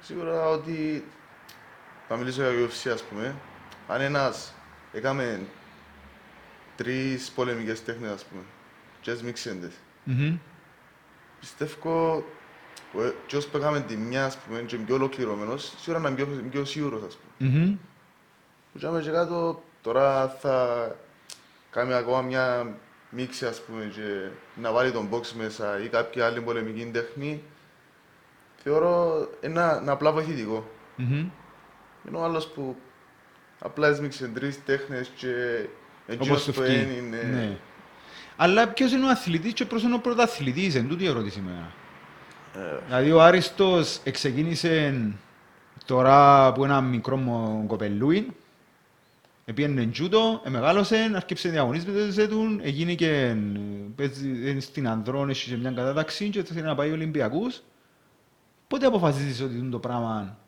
Σίγουρα ότι θα μιλήσω για UFC ας πούμε. Αν ένας έκαμε τρεις πολεμικές τέχνες ας πούμε και έσμιξεν τις. Μμμ. Πιστεύω ο- και όσοι που έκαμε τη μια ας πούμε και είναι πιο ολοκληρωμένος σίγουρα να είναι πιο, πιο σίγουρος ας πούμε. Μμμ. Που και άμα και κάτω τώρα θα κάνει ακόμα μια μίξη ας πούμε και να βάλει τον box μέσα ή κάποια άλλη πολεμική τέχνη θεωρώ ένα, ένα απλά βοηθητικό. Μμμ. Είναι ο άλλος που απλά έσμιξε τρεις τέχνες και Όπως εκείνος το που φκεί. είναι... Ναι. Αλλά ποιος είναι ο αθλητής και ποιος είναι ο πρωταθλητής, εν τούτη η ερώτηση εμένα. Ε, Δηλαδή ο Άριστος εξεκίνησε τώρα από ένα μικρό μου κοπελούι, επίενε τζούτο, εμεγάλωσε, άρχισε διαγωνίζεται του, έγινε και ε, παίζει ε, στην Ανδρών, έχει και μια κατάταξη και θέλει να πάει Ολυμπιακούς. Πότε αποφασίζεις ότι είναι το πράγμα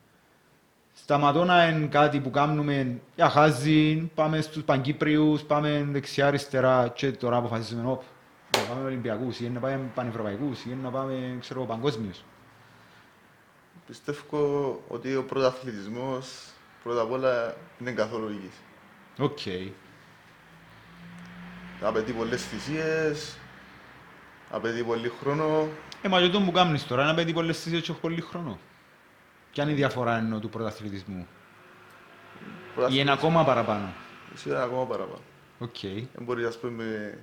σταματώ να είναι κάτι που κάνουμε για χάζι, πάμε στους Παγκύπριους, πάμε δεξιά-αριστερά και τώρα αποφασίζουμε «Ωπ, να πάμε Ολυμπιακούς ή να πάμε Πανευρωπαϊκούς ή να πάμε ξέρω, εγώ, παγκόσμιους. πιστεύω ότι ο πρωταθλητισμός πρώτα απ' όλα είναι καθόλου υγιής. Οκ. Απαιτεί πολλές θυσίες, απαιτεί πολύ χρόνο. Ε, μα και το που κάνεις τώρα, να παίρνει πολλές θυσίες και όχι πολύ χρόνο. Ποια είναι η διαφορά εννοώ του πρωταθλητισμού; Ή είναι ακόμα παραπάνω; Σίγουρα ακόμα παραπάνω. Οκ. Δεν μπορεί ας πούμε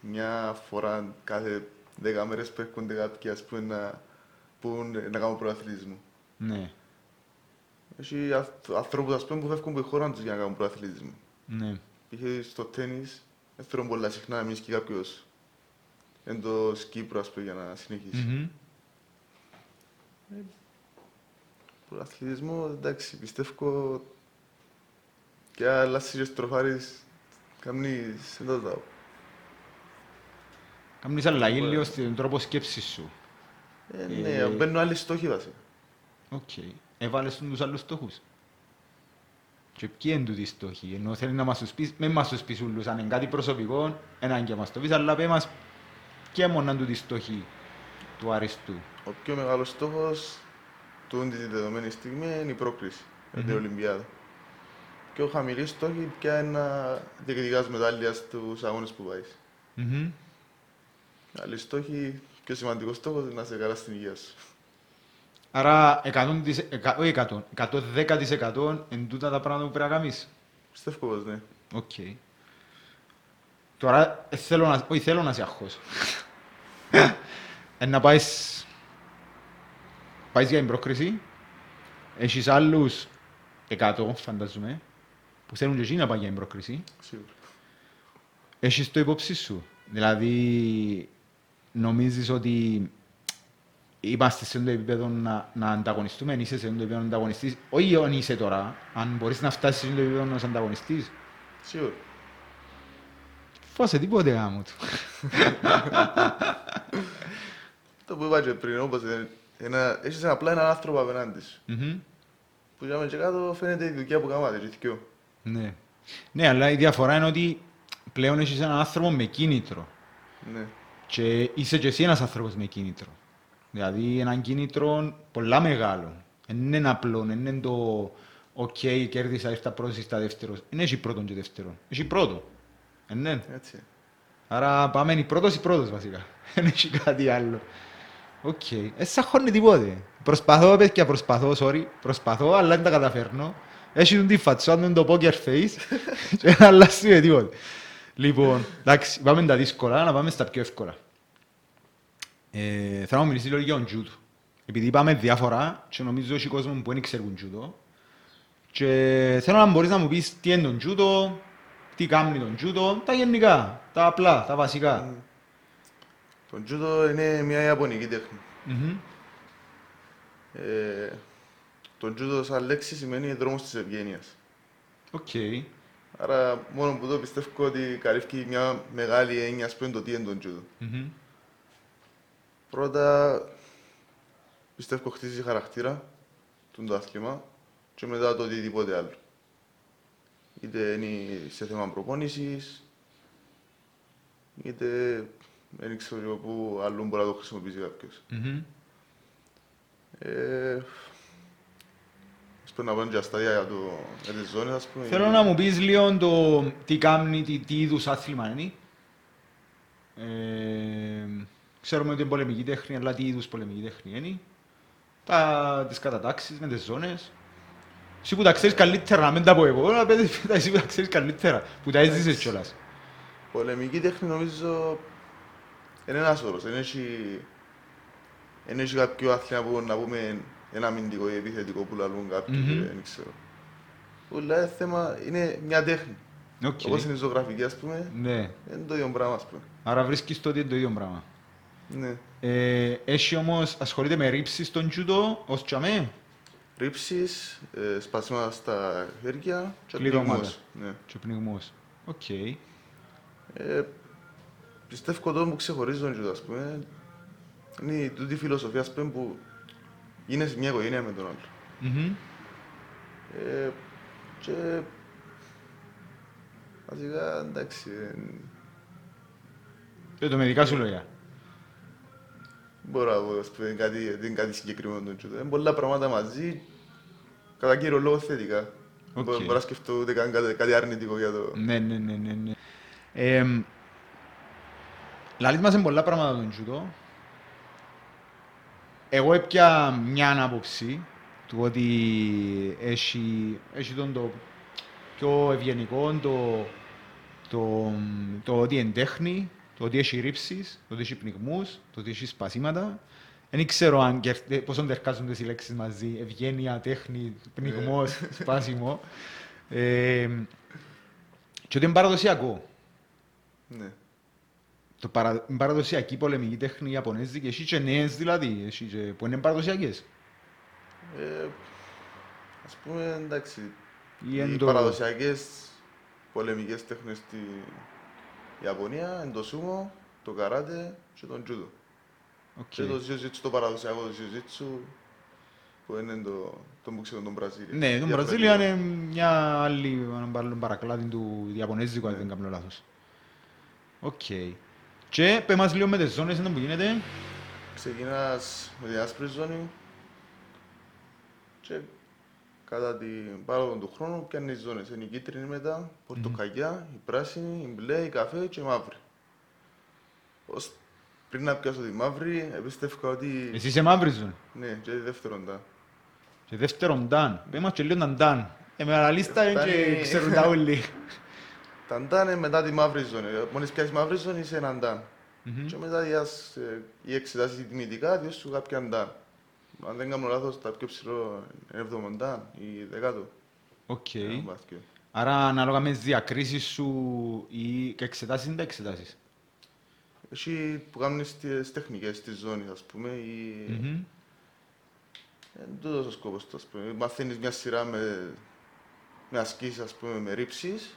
μια φορά κάθε δέκα μέρες που έρχονται κάποιοι ας πούμε να, που, να κάνουν πρωταθλητισμό. Ναι. Έχει αθ- ανθρώπους ας πούμε που φεύγουν από τη χώρα τους για να κάνουν πρωταθλητισμό. Ναι. Είχε στο τέννις, δεν θέλω πολλά συχνά να μείνεις και κάποιος εντός Κύπρου ας πούμε για να συνεχίσει. Μμμ. Πρωταθλητισμό, εντάξει, πιστεύω και άλλα σίγουρες τροφάρεις καμνείς, δεν το δάω. Κάνεις αλλαγή λίγο στον τρόπο σκέψης σου. Ε, ναι, Ε, μπαίνουν άλλοι στόχοι βασικά. Οκ. Έβαλες τους άλλους στόχους. Και ποιοι είναι τούτοι οι στόχοι. Ενώ θέλεις να μας τους πεις, μην μας τους πεις ούλους. Αν είναι κάτι προσωπικό, εν ανάγκη μας το πεις, αλλά πέ μας και μόνο είναι τούτοι οι στόχοι του Άριστου. Ο πιο μεγάλος στόχος του τη δεδομένη στιγμή είναι η πρόκριση για την Μμμ. Ολυμπιάδα. Πιο χαμηλοί στόχοι πια είναι να διεκδικάς μετάλλια στους αγώνες που πάει. Μμμ. Άλλοι στόχοι, πιο σημαντικός στόχος είναι να είσαι καλά στην υγεία σου. Άρα, 100%, εκα- όχι 100, 110% εν τούτα τα πράγματα που πρέπει να κάνεις. Πιστεύω πως ναι. Οκ. Τώρα, ε, θέλω να, όχι, θέλω να σε αγχώσω. ε, να πάεις, πάεις για την πρόκριση, έχεις άλλους 100, φανταζομαι, που θέλουν και εκείνοι να πάνε για την πρόκριση, Σίγουρα. έχεις το υπόψη σου. Δηλαδή, νομίζεις ότι είμαστε σε αυτό το επίπεδο να, να ανταγωνιστούμε, αν είσαι σε αυτό το επίπεδο να ανταγωνιστείς, όχι αν είσαι τώρα, αν μπορείς να φτάσεις σε αυτό το επίπεδο να σε ανταγωνιστείς. Σίγουρα. Φάσε τίποτε γάμο του. Το που είπα και πριν, όπως είναι, ένα, έχεις ένα, απλά έναν άνθρωπο απέναντι σου. Μμμ. Που για μένα και κάτω φαίνεται η δουλειά που κάνατε, και δυο. Ναι. Ναι, αλλά η διαφορά είναι ότι πλέον έχεις έναν άνθρωπο με κίνητρο. Ναι. Και είσαι και εσύ ένας άνθρωπος με κίνητρο. Δηλαδή έναν κίνητρο πολλά μεγάλο. Δεν είναι απλό, δεν είναι το «ΟΚ, κέρδισα, ήρθα πρώτος, ήρθα δεύτερος». Δεν έχει πρώτον και δεύτερον. Έχει πρώτο. Ε, ναι. Έτσι. Άρα πάμε η πρώτος ή πρώτος βασικά. Δεν έχει κάτι άλλο. Οκ. Ε, σ' αγχώνει τίποτε. Προσπαθώ, παιδιά, προσπαθώ, sorry. Προσπαθώ, αλλά δεν τα καταφέρνω. Έχει τον της φατσό, είναι το poker face και δεν αλλάζει με τίποτε. Λοιπόν, εντάξει, πάμε τα δύσκολα, να πάμε στα πιο εύκολα. Ε, θέλω να μιλήσει λίγο για τον τζούντο. Επειδή είπαμε διάφορα και νομίζω ότι κόσμο που δεν ξέρουν τζούντο. Και θέλω να μπορείς να μου πεις τι είναι τον τζούντο, τι κάνει τον τζούντο, τα γενικά, τα απλά, τα βασικά. Το τζούντο είναι μια ιαπωνική τέχνη. Μμμ. Ε, το τζούντο σαν λέξη σημαίνει δρόμος της ευγένειας. Οκ. Άρα μόνο που το πιστεύω ότι καλύφθηκε μια μεγάλη έννοια ας πούμε το τι είναι το τζούντο. Μμμ. Πρώτα πιστεύω χτίζει χαρακτήρα του το άθλημα και μετά το οτιδήποτε άλλο. Είτε είναι σε θέμα προπόνησης, είτε δεν ξέρω εγώ πού αλλού μπορεί να το χρησιμοποιήσει κάποιος. Μμμ. Ε, ας πούμε να πάμε και στα για, το, για τις ζώνες, ας πούμε. Θέλω να μου πεις λίγο το τι κάνει, τι, τι είδους άθλημα είναι. Ε, ξέρουμε ότι είναι πολεμική τέχνη, αλλά τι είδους πολεμική τέχνη είναι. Τα, τις κατατάξεις με τις ζώνες. Εσύ που τα ξέρεις καλύτερα, να μην τα πω εγώ, να πέτες τα εσύ που τα ξέρεις καλύτερα, που τα έζησες κιόλας. Πολεμική τέχνη νομίζω είναι ένας όρος. Δεν έχει, δεν έχει κάποιο άθλημα που να πούμε ένα αμυντικό ή επιθετικό που λαλούν κάποιοι, Μμμ. δεν ξέρω. Ούλα είναι θέμα, είναι μια τέχνη. Οκ. Όπως είναι η ζωγραφική ας πούμε, Ναι. είναι το ίδιο πράγμα ας πούμε. Άρα βρίσκεις το ότι είναι το ίδιο πράγμα. Ναι. Ε, έχει όμως, ασχολείται με ρίψεις στον τζούντο, ας πούμε, Ρίψεις, ε, σπάσματα στα χέρια και Κλειδώματα. πνιγμός. Ναι. και πνιγμός. Οκ. Ε, πιστεύω το που ξεχωρίζει τον τζούντο, ας πούμε, είναι τούτη η φιλοσοφία, ας πούμε, που γίνεσαι μια οικογένεια με τον άλλο. Μμμ. Ε, και βασικά, εντάξει, ε, Ε, το με δικά σου λόγια. μπορώ να πω, ας πούμε, είναι κάτι, δεν είναι κάτι συγκεκριμένο τον τζούντο. Είναι πολλά πράγματα μαζί, κατά κύριο λόγο θετικά. Οκ. Μπορώ μπορώ να σκεφτώ ούτε καν κάτι, κάτι αρνητικό για το... Ναι, ναι, ναι, ναι. ναι. Ε, Λαλείς μας είναι πολλά πράγματα τον τζούντο. Εγώ έπια μια άποψη του ότι έχει, έχει τον το πιο ευγενικό, το, το, το ότι είναι τέχνη, το ότι έχει ρήψεις, το ότι έχει πνιγμούς, το ότι έχει σπασίματα. Δεν ξέρω αν και, ε, πώς εντερκάζονται οι λέξεις μαζί, ευγένεια, τέχνη, πνιγμός, σπάσιμο. Ε, και ότι είναι παραδοσιακό. Ναι. Το παρα... η παραδοσιακή πολεμική τέχνη Ιαπωνέζικη, έχει και νέες δηλαδή, έχει και... που είναι παραδοσιακές. Ε, ας πούμε, εντάξει, Ή οι εν το- παραδοσιακές πολεμικές τέχνες στη Ιαπωνία είναι το σούμο, το καράτε και τον τζούντο. Οκ. Και το jiu-jitsu, το παραδοσιακό το jiu-jitsu, που είναι το, το που ξέρω τον Βραζίλιο. Ναι, το Βραζίλια είναι μια άλλη έναν άλλο παρακλάδι του Ιαπωνέζικου, αν Ναι. δεν κάνω λάθος. Οκ. Και πες μας λίγο με τις ζώνες είναι που γίνεται. Ξεκινάς με την άσπρη ζώνη και κατά την πάροδο του χρόνου πιάνεις ζώνες. Είναι η κίτρινη μετά, πορτοκαλιά, η πράσινη, η μπλε, η καφέ και η μαύρη. Ως πριν να πιάσω τη μαύρη, επίστευκα ότι... Εσύ είσαι μαύρη ζώνη. Ναι, και τη δεύτερο νταν. Και δεύτερο νταν. Πες μας και λίγο το νταν. Ε, με αναλίστα είναι και Φτάνει- ξέρουν τα όλοι. Τα νταν είναι μετά τη μαύρη ζώνη. Μόλις πιάσεις μαύρη ζώνη είσαι έναν νταν. Μμμ. Και μετά διάς, ε, οι εξετάσεις τιμητικά διώς σου κάποια νταν. Αν δεν κάνω λάθος, τα πιο ψηλό είναι έβδομο νταν ή δεκάτο. Οκ. Ένα μπάσκετ. Άρα ανάλογα με τις διακρίσεις σου ή και εξετάσεις είναι τα εξετάσεις. Έχει που κάνουν στις τεχνικές της ζώνης, ας πούμε, ή... Μμμ. Εν τούτος ο σκόπος του, ας πούμε. Μαθαίνεις μια σειρά με, με ασκήσεις, ας πούμε, με ρίψεις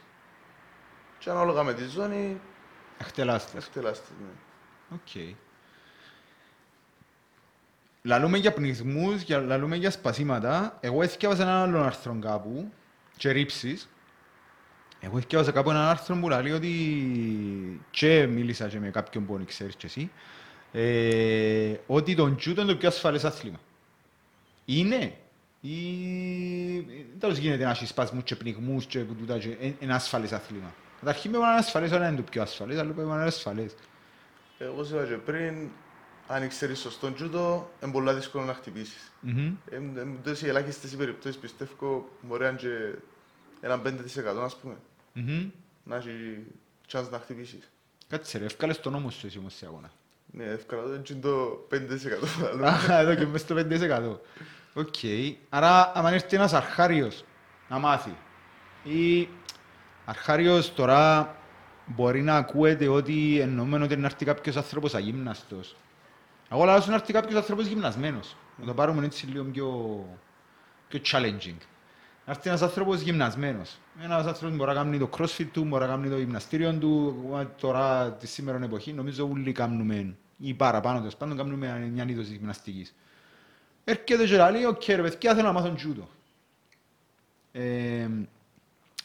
και ανάλογα με τη ζώνη, Εκτελάς τες. εκτελάς τες, ναι. Οκ. Λαλούμε για πνιγμούς, για, λαλούμε για σπασίματα. Εγώ εθκιάβασα έναν άλλον άρθρο κάπου και ρίψεις. Εγώ εθκιάβασα κάπου έναν άρθρο που λέει ότι και μίλησα και με κάποιον που δεν ξέρεις και εσύ. ε, ότι το τζούντο είναι το πιο ασφαλές άθλημα. Είναι ή τέλος γίνεται να έχεις σπασμούς και πνιγμούς και τούτα και είναι- είναι ασφαλές άθλημα. Καταρχήν πρέπει να είναι ασφαλές, αλλά είναι το πιο ασφαλές, αλλά πρέπει να είναι ασφαλές. Εγώ σου είπα και πριν, αν ξέρεις σωστό τζούτο, είναι πολύ δύσκολο να χτυπήσεις. Μμμ. Εντός οι ελάχιστες οι περιπτώσεις πιστεύω μπορεί να είναι και ένα 5% ας πούμε, Μμμ. να έχει chance να χτυπήσεις. Κάτσε ρε, ευκάλες τον νόμο σου εσύ όμως σε αγώνα. Ναι, εύκολα δεν είναι το 5% που άλλο. Α, Εδώ και μες στο 5%. Οκ. Άρα, άμα έρθει ένας αρχάριος να μάθει ή αρχάριος τώρα μπορεί να ακούεται ότι εννοούμε ότι να έρθει κάποιος άνθρωπος αγύμναστος. Εγώ λέω να έρθει κάποιος άνθρωπος γυμνασμένος. Να το πάρουμε έτσι λίγο πιο, πιο challenging. Να έρθει ένας άνθρωπος γυμνασμένος. Ένας άνθρωπος μπορεί να κάνει το crossfit του, μπορεί να κάνει το γυμναστήριο του. Τώρα, τη σήμερα εποχή, νομίζω όλοι κάνουμε, ή παραπάνω τέλος πάντων, κάνουμε μια είδος γυμναστικής. Έρχεται και λέει, οκ ρε παιδιά, θέλω να μάθω τζούντο.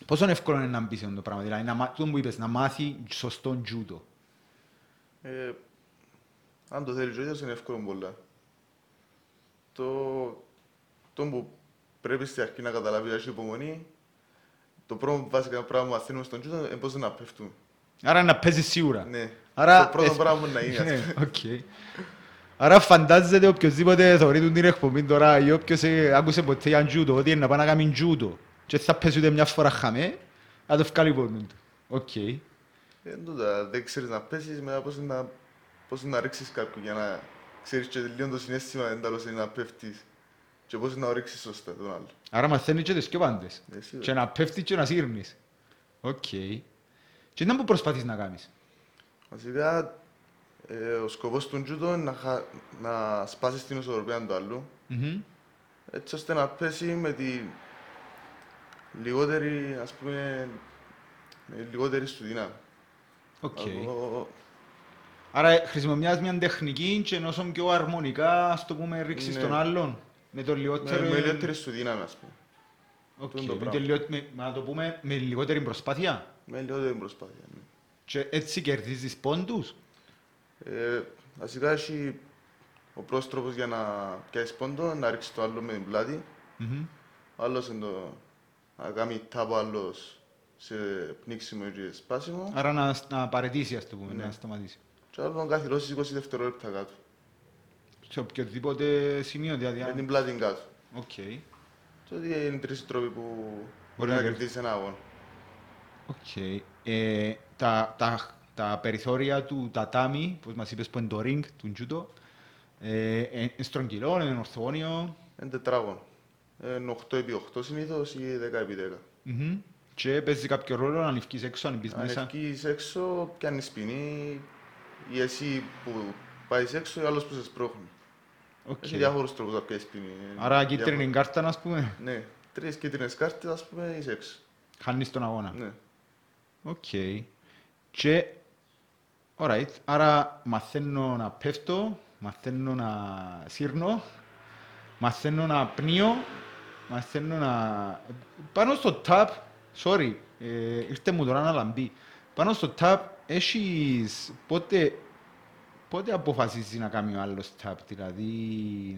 Ε, πόσο εύκολο είναι να μπει σε αυτό το πράγμα, δηλαδή, να, μά- τούτο που είπες, να μάθει σωστό τζούντο. Ε, αν το θέλεις ο ίδιος είναι εύκολο πολλά. Το, το που πρέπει στην αρχή να καταλάβεις να έχεις υπομονή, το πρώτο βασικά πράγμα που μαθαίνουμε στον τζούτο είναι πώς να πέφτουμε. Άρα να παίζεις σίγουρα. Ναι. Άρα, το πρώτο ε, πράγμα να είναι. ας Ναι, πούμε. οκ. Άρα φαντάζεται οποιοςδήποτε θεωρεί του την εκπομπή τώρα ή όποιος ε, άκουσε ποτέ για τζούτο, ότι είναι να πάει να κάνει τζούτο και θα πέσει ούτε μια φορά χαμέ, να το βγάλει πόνο του. Οκ. Ε, τούτα, δεν ξέρεις να πέσεις, μετά πώς να, πώς να ρίξεις κάποιον για να ξέρεις και λίγο το συνέστημα εντάλλως είναι να πέφτεις και πώς να ρίξεις σωστά τον άλλο. Άρα μαθαίνεις και τις θκυο πάντες. Ε, σίγουρα. Και να πέφτεις και να σύρνεις. Οκ. Και τι που προσπαθείς να κάνεις; Βασικά, ε, ο σκοπός του τζούντο είναι να, χα... να σπάσεις την ισορροπία του άλλου, Μμμ. έτσι ώστε να πέσει με τη λιγότερη, ας πούμε, με λιγότερη σου δύναμη. Οκ. Ο- ο- Άρα χρησιμοποιάς μια τεχνική και όσο πιο αρμονικά, ας το πούμε, ρίξεις Ναι. τον άλλον. Με το Με, λιγότερο... με λιγότερη σου δύναμη, ας πούμε. Οκ, Αυτό είναι το με πράγμα. τελειώ- με- Να το πούμε με λιγότερη προσπάθεια; Με λιγότερη προσπάθεια. Ναι. Και έτσι κερδίζεις πόντους; Ε, βασικά έχει ο πρώτος τρόπος για να πιάσεις πόντο, να ρίξεις το άλλο με την πλάτη. Μμμ. Ο άλλος είναι το να κάνει tap ο άλλος σε πνίξιμο και σπάσιμο. Άρα να, να παραιτήσει, ας το πούμε, Ναι. να σταματήσει. Και ο άλλος να καθυλώσεις 20 δευτερόλεπτα κάτω. Σε οποιοδήποτε σημείο, δηλαδή. Με αν- την πλάτη κάτω. Οκ. Και ότι είναι οι τρεις τρόποι που Μπορεί μπορεί να να κερδίσεις. κερδίσεις ένα αγώνα. Οκ. Ε, τα, τα, τα περιθώρια του τατάμι, όπως μας είπες που είναι το ring του τζούντο, ε, ε, είναι στρογγυλό, είναι ορθογώνιο. Είναι τετράγωνο. Είναι 8 επί 8 συνήθως ή 10 επί 10. Μμμ. Και παίζει κάποιο ρόλο αν ευκείς έξω, αν μπεις Αν μέσα. ευκείς έξω, πιάνεις ποινή ή εσύ που πάεις έξω ή άλλος που σε σπρώχνει. Οκ. Έχει διάφορους τρόπους να πιάσεις ποινή. Άρα Διάφορα- κίτρινη κάρτα, ας πούμε, Ναι, τρεις κίτρινες κάρτες, ας πούμε, είσαι έξω. χάνεις τον αγώνα; Ναι. Οκ. Και, alright, άρα μαθαίνω να πέφτω, μαθαίνω να σύρνω, μαθαίνω να πνίω, μαθαίνω να... Πάνω στο tap, sorry, ε, ήρθε μου τώρα να λαμπεί. Πάνω στο tap έχεις πότε, πότε αποφασίζεις να κάνει ο άλλος tap, δηλαδή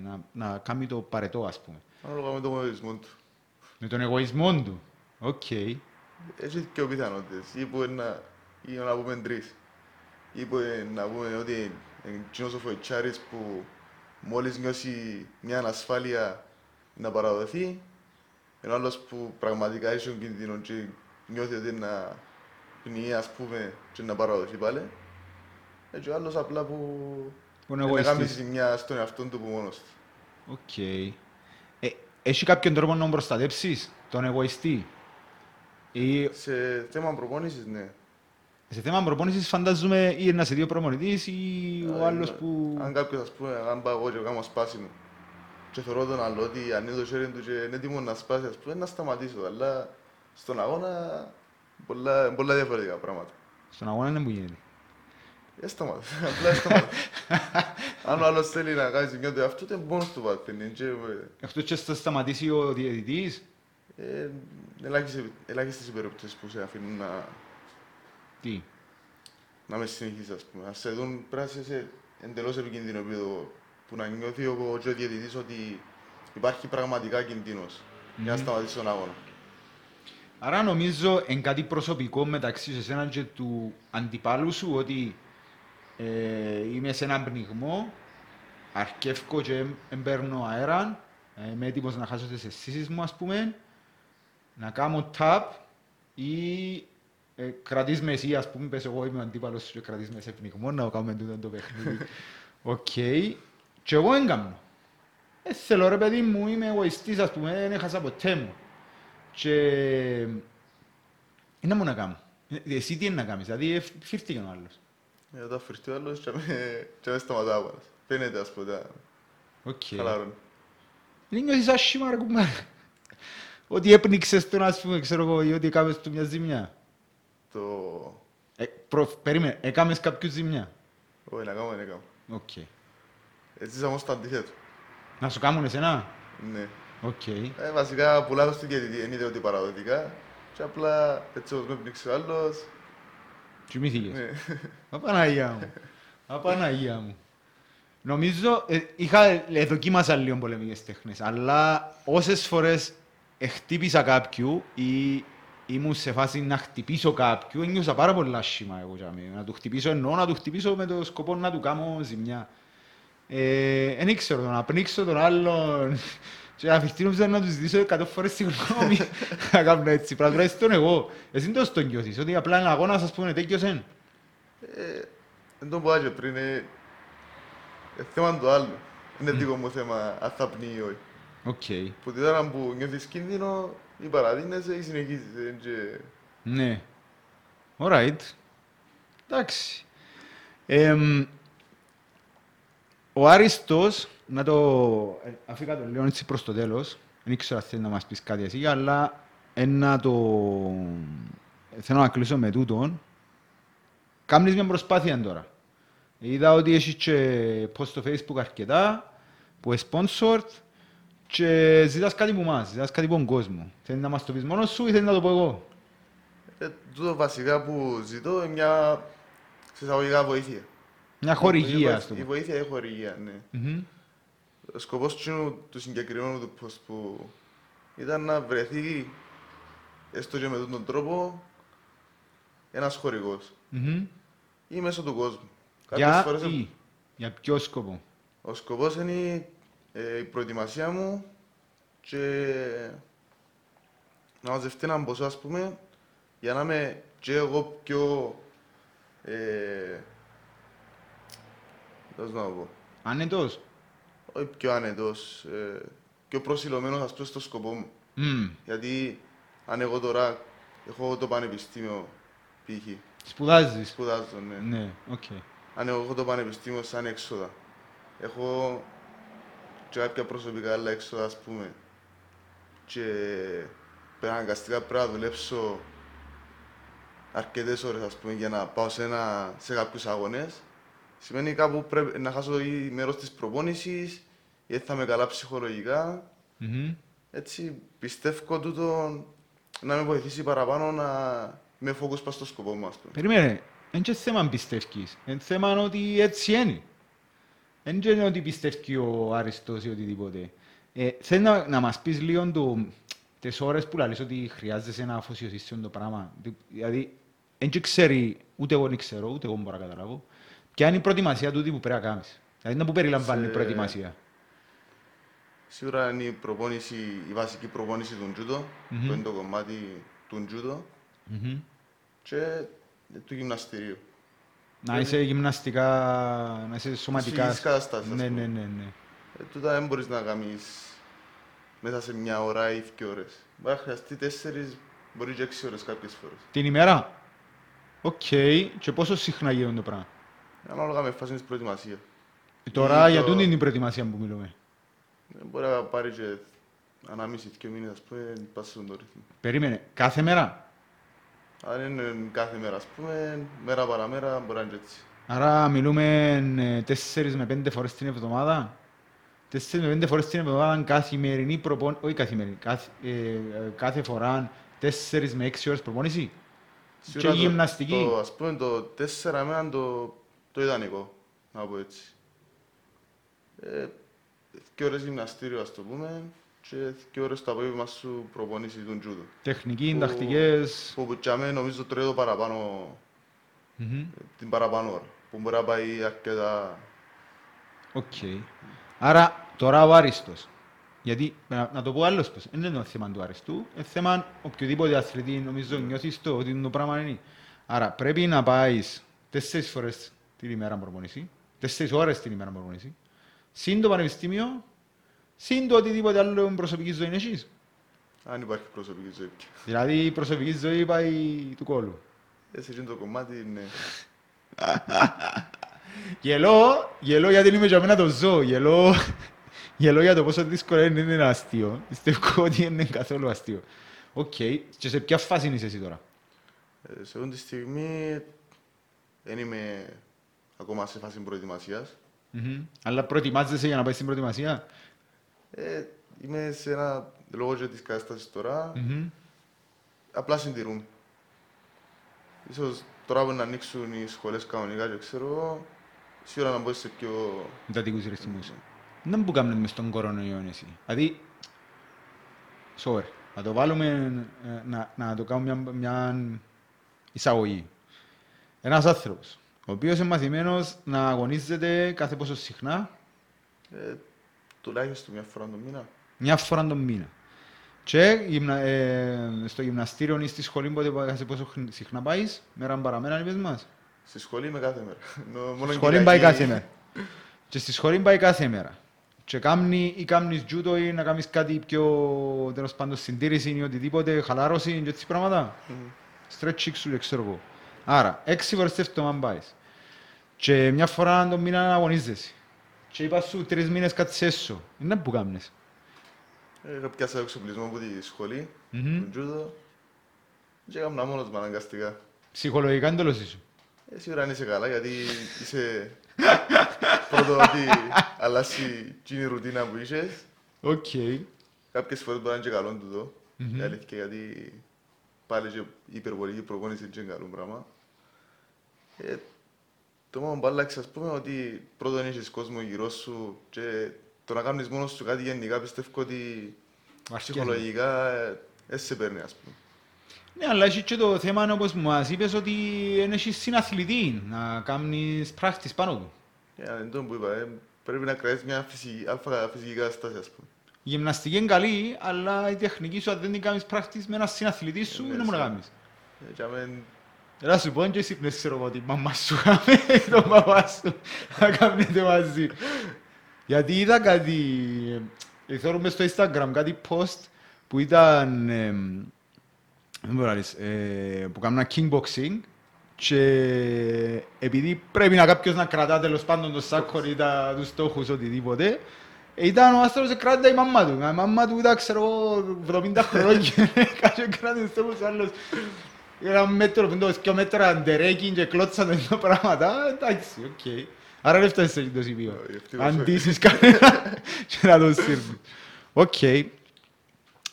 να, να κάνει το παρετό, ας πούμε. Ανάλογα με τον εγωισμό του. Με τον εγωισμό του. Οκ. Έχει και πιθανότητες. Ή που είναι να, ή να πούμε τρεις. Ή που είναι να πούμε ότι είναι εκείνος ο φοητσάρης που μόλις νιώσει μια ανασφάλεια να παραδοθεί, είναι ο άλλος που πραγματικά έχει τον κίνδυνο και νιώθει ότι είναι να πνιεί, ας πούμε, και να παραδοθεί πάλι. Έτσι ο άλλος απλά που Που είναι να κάνει εγωιστής. ζημιά στον εαυτό του που μόνος του. Οκ. Ε, έχει κάποιον τρόπο να τον προστατεύσεις, τον εγωιστή; Ή Σε θέμα προπόνησης, ναι. σε θέμα προπόνησης φαντάζομαι ή να σε δύο προπονητής ή ο Ε, άλλος ναι. που... Αν κάποιος, ας πούμε, αν πάω εγώ και κάνω σπάσιμο και θεωρώ τον άλλο ότι ανοίγει το χέρι του και είναι έτοιμος να σπάσει, ας πούμε, να σταματήσω. Αλλά στον αγώνα πολλά, πολλά διαφορετικά πράγματα. Στον αγώνα είναι που γίνεται. Ε, σταμάτησε. Απλά σταμάτησε. αν ο άλλος θέλει να κάνει ζημιά του εαυτού, είναι μόνος του πάθαινε. Και, Εκτός και θα σταματήσει ο διαιτητής. ε, ελάχιστες, ελάχιστες οι περιπτώσεις που σε αφήνουν να, Τι; να με συνεχίσεις, ας πούμε. Αν σε δουν, πρέπει να είσαι εντελώς επικίνδυνο επίπεδο που να νιώθει ο, και ο διαιτητής ότι υπάρχει πραγματικά κινδύνος για να σταματήσει τον αγώνα. Άρα νομίζω είναι κάτι προσωπικό μεταξύ σε εσένα και του αντιπάλου σου ότι ε, είμαι σε έναν πνιγμό, αρκεύκω και δεν παίρνω αέρα, ε, είμαι έτοιμος να χάσω τις αισθήσεις μου ας πούμε, να κάνω tap ή ε, κρατείς με εσύ ας πούμε, πες εγώ είμαι ο αντίπαλος σου και κρατείς με σε πνιγμό να κάνουμε τούτο το παιχνίδι. Οκ. Και εγώ δεν κάνω. Ε, θέλω ρε παιδί μου, είμαι εγωιστής ας πούμε, δεν έχασα ποτέ μου. Και είναι μου να κάνω; Ε, Εσύ τι είναι να κάνεις, δηλαδή ε, φύρτηκε ο άλλος. Ε, Όταν φυρτεί ο άλλος και με, και με σταματά ο άλλος. Φαίνεται ας πούμε, Οκ. χαλαρώνει. Δεν νιώθεις άσχημα ρε κουμπάρε; Ότι έπνιξες τον ας πούμε, ξέρω εγώ, ή ότι έκαμες του μια ζημιά. Το... Ε, προ, περίμενε, έκαμες κάποιου ζημιά; Όχι, να κάνω, δεν έκαμε. Οκ. Έτσι είσαι όμως το αντίθετο. Να σου κάνουν εσένα; Ναι. Οκ. Ε, βασικά πουλάω στην διαιτητή, δεν είδε ότι παραδοτικά. Και απλά έτσι όπως με πνίξει ο άλλος. Κοιμήθηκες. Ναι. Απαναγία μου. Απαναγία μου. Νομίζω, ε, είχα, ε, δοκίμασα λίγο πολεμικές τέχνες, αλλά όσες φορές χτύπησα κάποιου ή ήμουν σε φάση να χτυπήσω κάποιου, ένιωσα πάρα πολλά άσχημα εγώ για μένα. Να του χτυπήσω εννοώ, να του χτυπήσω με το σκοπό να του κάνω ζημιά. Ε, δεν ήξερα, το να πνίξω τον άλλον και να φυρτεί νόμιζα να τους ζητήσω εκατό φορές συγγνώμη να κάνω έτσι. Πράγμα τουλάχιστον εγώ. Εσύ δεν το νιώθεις, ότι απλά ένα αγώνας σας πούμε τέτοιος Ε, Δεν το πω και πριν, είναι ε, θέμα του άλλου. Είναι δικό μου θέμα αν θα πνίγει ή όχι. Οκ. Που την ώρα που νιώθεις κίνδυνο, ή παραδίνεσαι ή συνεχίζεις. ε, και- Ναι. Alright. Εντάξει. Εμ, ο Άριστος, να το... ε, Αφήκα το λίγο έτσι προς το τέλος. Δεν ήξερα αν θέλεις να μας πεις κάτι εσύ, αλλά ένα το... Θέλω να κλείσω με τούτον. Κάμνεις μια προσπάθεια τώρα. Είδα ότι έχεις και post στο facebook αρκετά, που είναι sponsored και ζητάς κάτι από εμάς, ζητάς κάτι από τον κόσμο. Θέλεις να μας το πεις μόνος σου ή θέλεις να το πω εγώ; Ε, τούτο βασικά που ζητώ είναι μια σε εισαγωγικά βοήθεια. Μια χορηγία, Η ας το βοήθεια- Η πούμε. βοήθεια είναι χορηγία, ναι. Μμμ. Ο σκοπός του, του συγκεκριμένου του post που ήταν να βρεθεί έστω και με αυτόν τον τρόπο ένας χορηγός Μμμ. ή μέσω του κόσμου. Κάποιες Για φορές τι, για ποιο σκοπό; ο σκοπός είναι ε, η προετοιμασία μου και να μαζευτεί έναν ποσό ας πούμε για να είμαι και εγώ πιο ε, πώς να το πω Άνετος; όχι πιο άνετος, ε, πιο προσηλωμένος ας πούμε στο σκοπό μου. Μμ. Γιατί αν εγώ τώρα έχω το πανεπιστήμιο π.χ. Σπουδάζεις; σπουδάζω, ναι. Ναι, οκ. Αν εγώ έχω το πανεπιστήμιο σαν έξοδα, έχω και κάποια προσωπικά άλλα έξοδα, ας πούμε, και πρέπει αναγκαστικά πρέπει να δουλέψω αρκετές ώρες, ας πούμε, για να πάω σε, ένα, σε κάποιους αγώνες, σημαίνει κάπου πρέπει να χάσω ή μέρος της προπόνησης, ή θα είμαι καλά ψυχολογικά. Μμμ. Έτσι, πιστεύω τούτο να με βοηθήσει παραπάνω να είμαι focus πας στο σκοπό μου, ας πούμε. Περίμενε, δεν είναι θέμα πιστεύκεις. Είναι θέμα ότι έτσι είναι. Δεν είναι ότι πιστεύει ο Άριστος ή οτιδήποτε. Ε, θέλω να, να μας πεις λίγο το, τις ώρες που λαλείς ότι χρειάζεσαι να αφοσιωθείς σε αυτό το πράγμα. Δη- Δηλαδή, δεν και ξέρει, ούτε εγώ δεν ξέρω, ούτε εγώ μπορώ να καταλάβω, ποια είναι η προετοιμασία τούτη που πρέπει να κάνεις; Δηλαδή, να που περιλαμβάνει η Σε- προετοιμασία. Σίγουρα είναι η, προπόνηση, η βασική προπόνηση του τζούτο, Μμμ. που είναι το κομμάτι του τζούτο Μμμ. και του γυμναστηρίου. Να είσαι γυμναστικά, να είσαι σωματικά. φυσικής κατάστασης, ας Ναι, πούμε. ναι, ναι, ναι. Ε, τούτα δεν μπορείς να κάνεις μέσα σε μια ώρα ή δύο ώρες. Μπορεί να χρειαστεί τέσσερις, μπορεί και έξι ώρες κάποιες φορές. Την ημέρα. Οκ. Και πόσο συχνά γίνεται το πράγμα; Ανάλογα με φάση της προετοιμασίας. Ε, Τώρα Ή για το- τούτη είναι η προετοιμασία που μιλούμε. Ε, Μπορεί να πάρει και ανάμιση, δύο μήνες, ας πούμε, πας στον το ρυθμό. Περίμενε. Κάθε μέρα; Αν είναι κάθε μέρα, ας πούμε, μέρα παραμέρα, μπορεί να είναι και έτσι. Άρα μιλούμε ε, τέσσερις με πέντε φορές την εβδομάδα. Τέσσερις με πέντε φορές την εβδομάδα καθημερινή προπόνηση. Όχι καθημερινή. Κάθε, ε, ε, κάθε φορά τέσσερις με έξι ώρες προπόνηση. Και Σίγουρα το- γυμναστική. Το, ας πούμε, το 4 εμένα το, το ιδανικό. να πω έτσι. Ε, δύο ώρες γυμναστήριο, ας το πούμε, και δύο ώρες το απόγευμα σου προπονήσεις του τζούδο. Τεχνική, Που- τακτικές. Που που τσάμε νομίζω τρώει το παραπάνω, Μμμ. την παραπάνω ώρα, που μπορεί να πάει αρκετά... Οκ. Άρα τώρα ο Άριστος. Γιατί, να, να το πω άλλος πως, δεν είναι το θέμα του Άριστου, είναι θέμα οποιοδήποτε αθλητή νομίζω νιώθεις το ότι το πράγμα είναι. Άρα πρέπει να πάεις τέσσερις φορές την ημέρα προπονήσει, τέσσερις ώρες την ημέρα προπονήσει, συν το πανεπιστήμιο, συν το οτιδήποτε άλλο προσωπική ζωή έχεις. Αν υπάρχει προσωπική ζωή. Δηλαδή η προσωπική ζωή πάει του κόλου. Έτσι είναι το κομμάτι, ναι. Γελώ, γελώ γιατί είμαι για μένα το ζω. Γελώ, γελώ για το πόσο δύσκολο είναι, είναι ένα αστείο. Πιστεύω ότι είναι καθόλου αστείο. Οκ. Και σε ποια φάση είσαι εσύ τώρα; Ε, Σε αυτή τη στιγμή δεν είμαι ακόμα σε φάση προετοιμασίας. Μμμ. Αλλά προετοιμάζεσαι για να πάεις στην προετοιμασία; Ε, είμαι σε ένα λόγο και της κατάστασης τώρα, Μμμ. απλά συντηρούμε. Ίσως τώρα που να ανοίξουν οι σχολές κανονικά και ξέρω εγώ, σίγουρα να μπω σε πιο... Εντατικούς ρυθμούς. Δεν που κάνουμε μες στον κορονοϊό εσύ. Δηλαδή, sorry, να το βάλουμε, ε, να, να το κάνουμε μια, μια εισαγωγή. Ένας άνθρωπος, ο οποίος είναι μαθημένος να αγωνίζεται κάθε πόσο συχνά, Ε, τουλάχιστον μια φορά το μήνα. μια φορά τον μήνα. Και γυμνα, ε, στο γυμναστήριο ή στη σχολή πότε πάει- κάθε πόσο χν- συχνά πάεις, μέρα παραμένα είπες μας. Στη σχολή είμαι κάθε μέρα. Νο- μόνο Στη σχολή πάει Κυριακή- κάθε μέρα. Και στη σχολή πάει κάθε μέρα. Και κάμνει ή κάμνεις τζούτο ή να κάνεις κάτι πιο τέλος πάντων συντήρηση ή οτιδήποτε, χαλάρωση και έτσι πράγματα. Μμμ. Stretching σου και ξέρω εγώ. Άρα, έξι φορές το εβδομάδα πάεις. Και μια φορά τον μήνα αγωνίζεσαι. Και είπα σου τρεις μήνες κάτσε έσω. Είναι που κάμνες. Ε, Είχα πιάσει εξοπλισμό από τη σχολή, Μμμ. του τζούδο, και έκανα μόνος μου αναγκαστικά. Ψυχολογικά είναι το λοσί Ε, σίγουρα αν είσαι καλά, γιατί είσαι πρώτο ότι αλλάσει την ρουτίνα που είχες. Οκ. Κάποιες φορές μπορεί να είναι και καλό τούτο, Μμμ. η αλήθεια, γιατί πάλι και η υπερβολική προπόνηση είναι καλό πράγμα. Ε, το μόνο που άλλαξε, ας πούμε, ότι πρώτον έχεις κόσμο γύρω σου και το να κάνεις μόνος σου κάτι γενικά πιστεύω ότι Βαρκές, ναι. ψυχολογικά ε, δεν σε παίρνει, ας πούμε. Ναι, αλλά έχει και το θέμα όπως μας είπες ότι δεν έχεις συναθλητή να κάνεις practice πάνω του. Ε, είναι το που είπα, ε, πρέπει να κρατήσεις μια φυσική, αλφα φυσική κατάσταση, ας πούμε. Η γυμναστική είναι καλή, αλλά η τεχνική σου αν δεν την κάνεις practice με ένα συναθλητή σου, Ναι, δεν μπορεί να σίγουρα. κάνεις. Ε, και άμα- Έλα σου πω και εσύ πνες ξέρω εγώ ότι η μαμά σου κάμε τον παπά σου να κάνετε μαζί. Γιατί είδα κάτι, ε, θεωρούμε στο Instagram κάτι post που ήταν, εμ, δεν μπορώ να λες, ε, που κάνουν kickboxing και επειδή πρέπει να κάποιος να κρατά τέλος πάντων το σάκο ή τα, τους στόχους οτιδήποτε, ε, ήταν ο άστρος και κράτητα η μαμά του. Η μαμά του ήταν, ξέρω εγώ, 70 χρόνια και κάτσε κράτησε στόχους άλλος. Ένα μέτρο, πεντώ, δυο μέτρα αντερέκιν και κλώτσαν τα πράγματα, εντάξει, οκ. Άρα δεν φτάσεις σε αυτό το σημείο. Όχι, ευτυχώς όχι. Αντίσεις κανένα και να το σύρνεις. Οκ.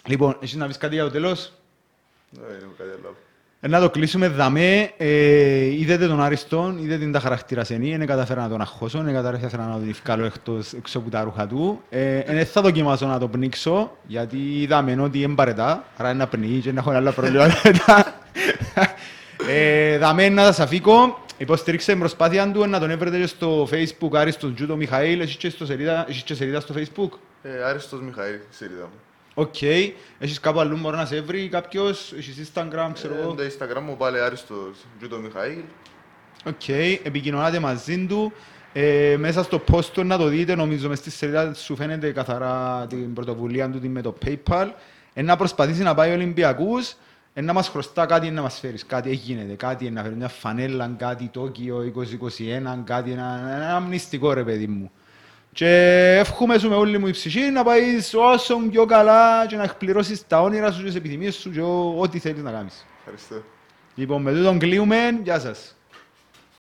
Λοιπόν, έχεις να πεις κάτι για το τέλος. Δεν είναι κάτι άλλο. Ε, Να το κλείσουμε δαμέ. Ε, είδετε τον Άριστον, είδετε την τα χαρακτηρασενή, δεν καταφέρα να τον αγχώσω, δεν καταφέρα να τον ευκάλω εκτός, έξω από τα ρούχα του. Ε, ε, δεν θα δοκιμάσω να το πνίξω, γιατί είδαμε ότι είναι παρετά, άρα είναι να πνίγει και να έχω άλλα προβλήματα μετά. Ε, δαμέ να σας αφήκω. Υποστηρίξτε την προσπάθεια του να τον έβρετε και στο facebook Άριστον Judo Μιχαήλ, έχεις και, στο σελίδα, έχεις και σελίδα στο facebook; Ε, Άριστος Μιχαήλ, η σελίδα μου. Οκ, έχεις κάπου αλλού μπορεί να σε βρει κάποιος, έχεις instagram, ξέρω εγώ; Ε, το Instagram μου πάλι Άριστος Judo Μιχαήλ. Οκ, επικοινωνάτε μαζί του. Ε, μέσα στο post του να το δείτε, νομίζω μες στη σελίδα σου φαίνεται καθαρά την πρωτοβουλία του με το PayPal. Ε, να προσπαθήσει να πάει Ολυμπιακούς, ε, να μας χρωστά κάτι να μας φέρεις. Κάτι έγινε, κάτι να φέρεις μια φανέλα, κάτι Τόκιο 2021, κάτι ένα, ένα μνηστικό ρε παιδί μου. Και εύχομαι σου με όλη μου η ψυχή να πάεις όσο πιο καλά και να εκπληρώσεις τα όνειρα σου και τις επιθυμίες σου και ό- ό,τι θέλεις να κάνεις. Ευχαριστώ. Λοιπόν, με τούτον κλείουμε. Γεια σας.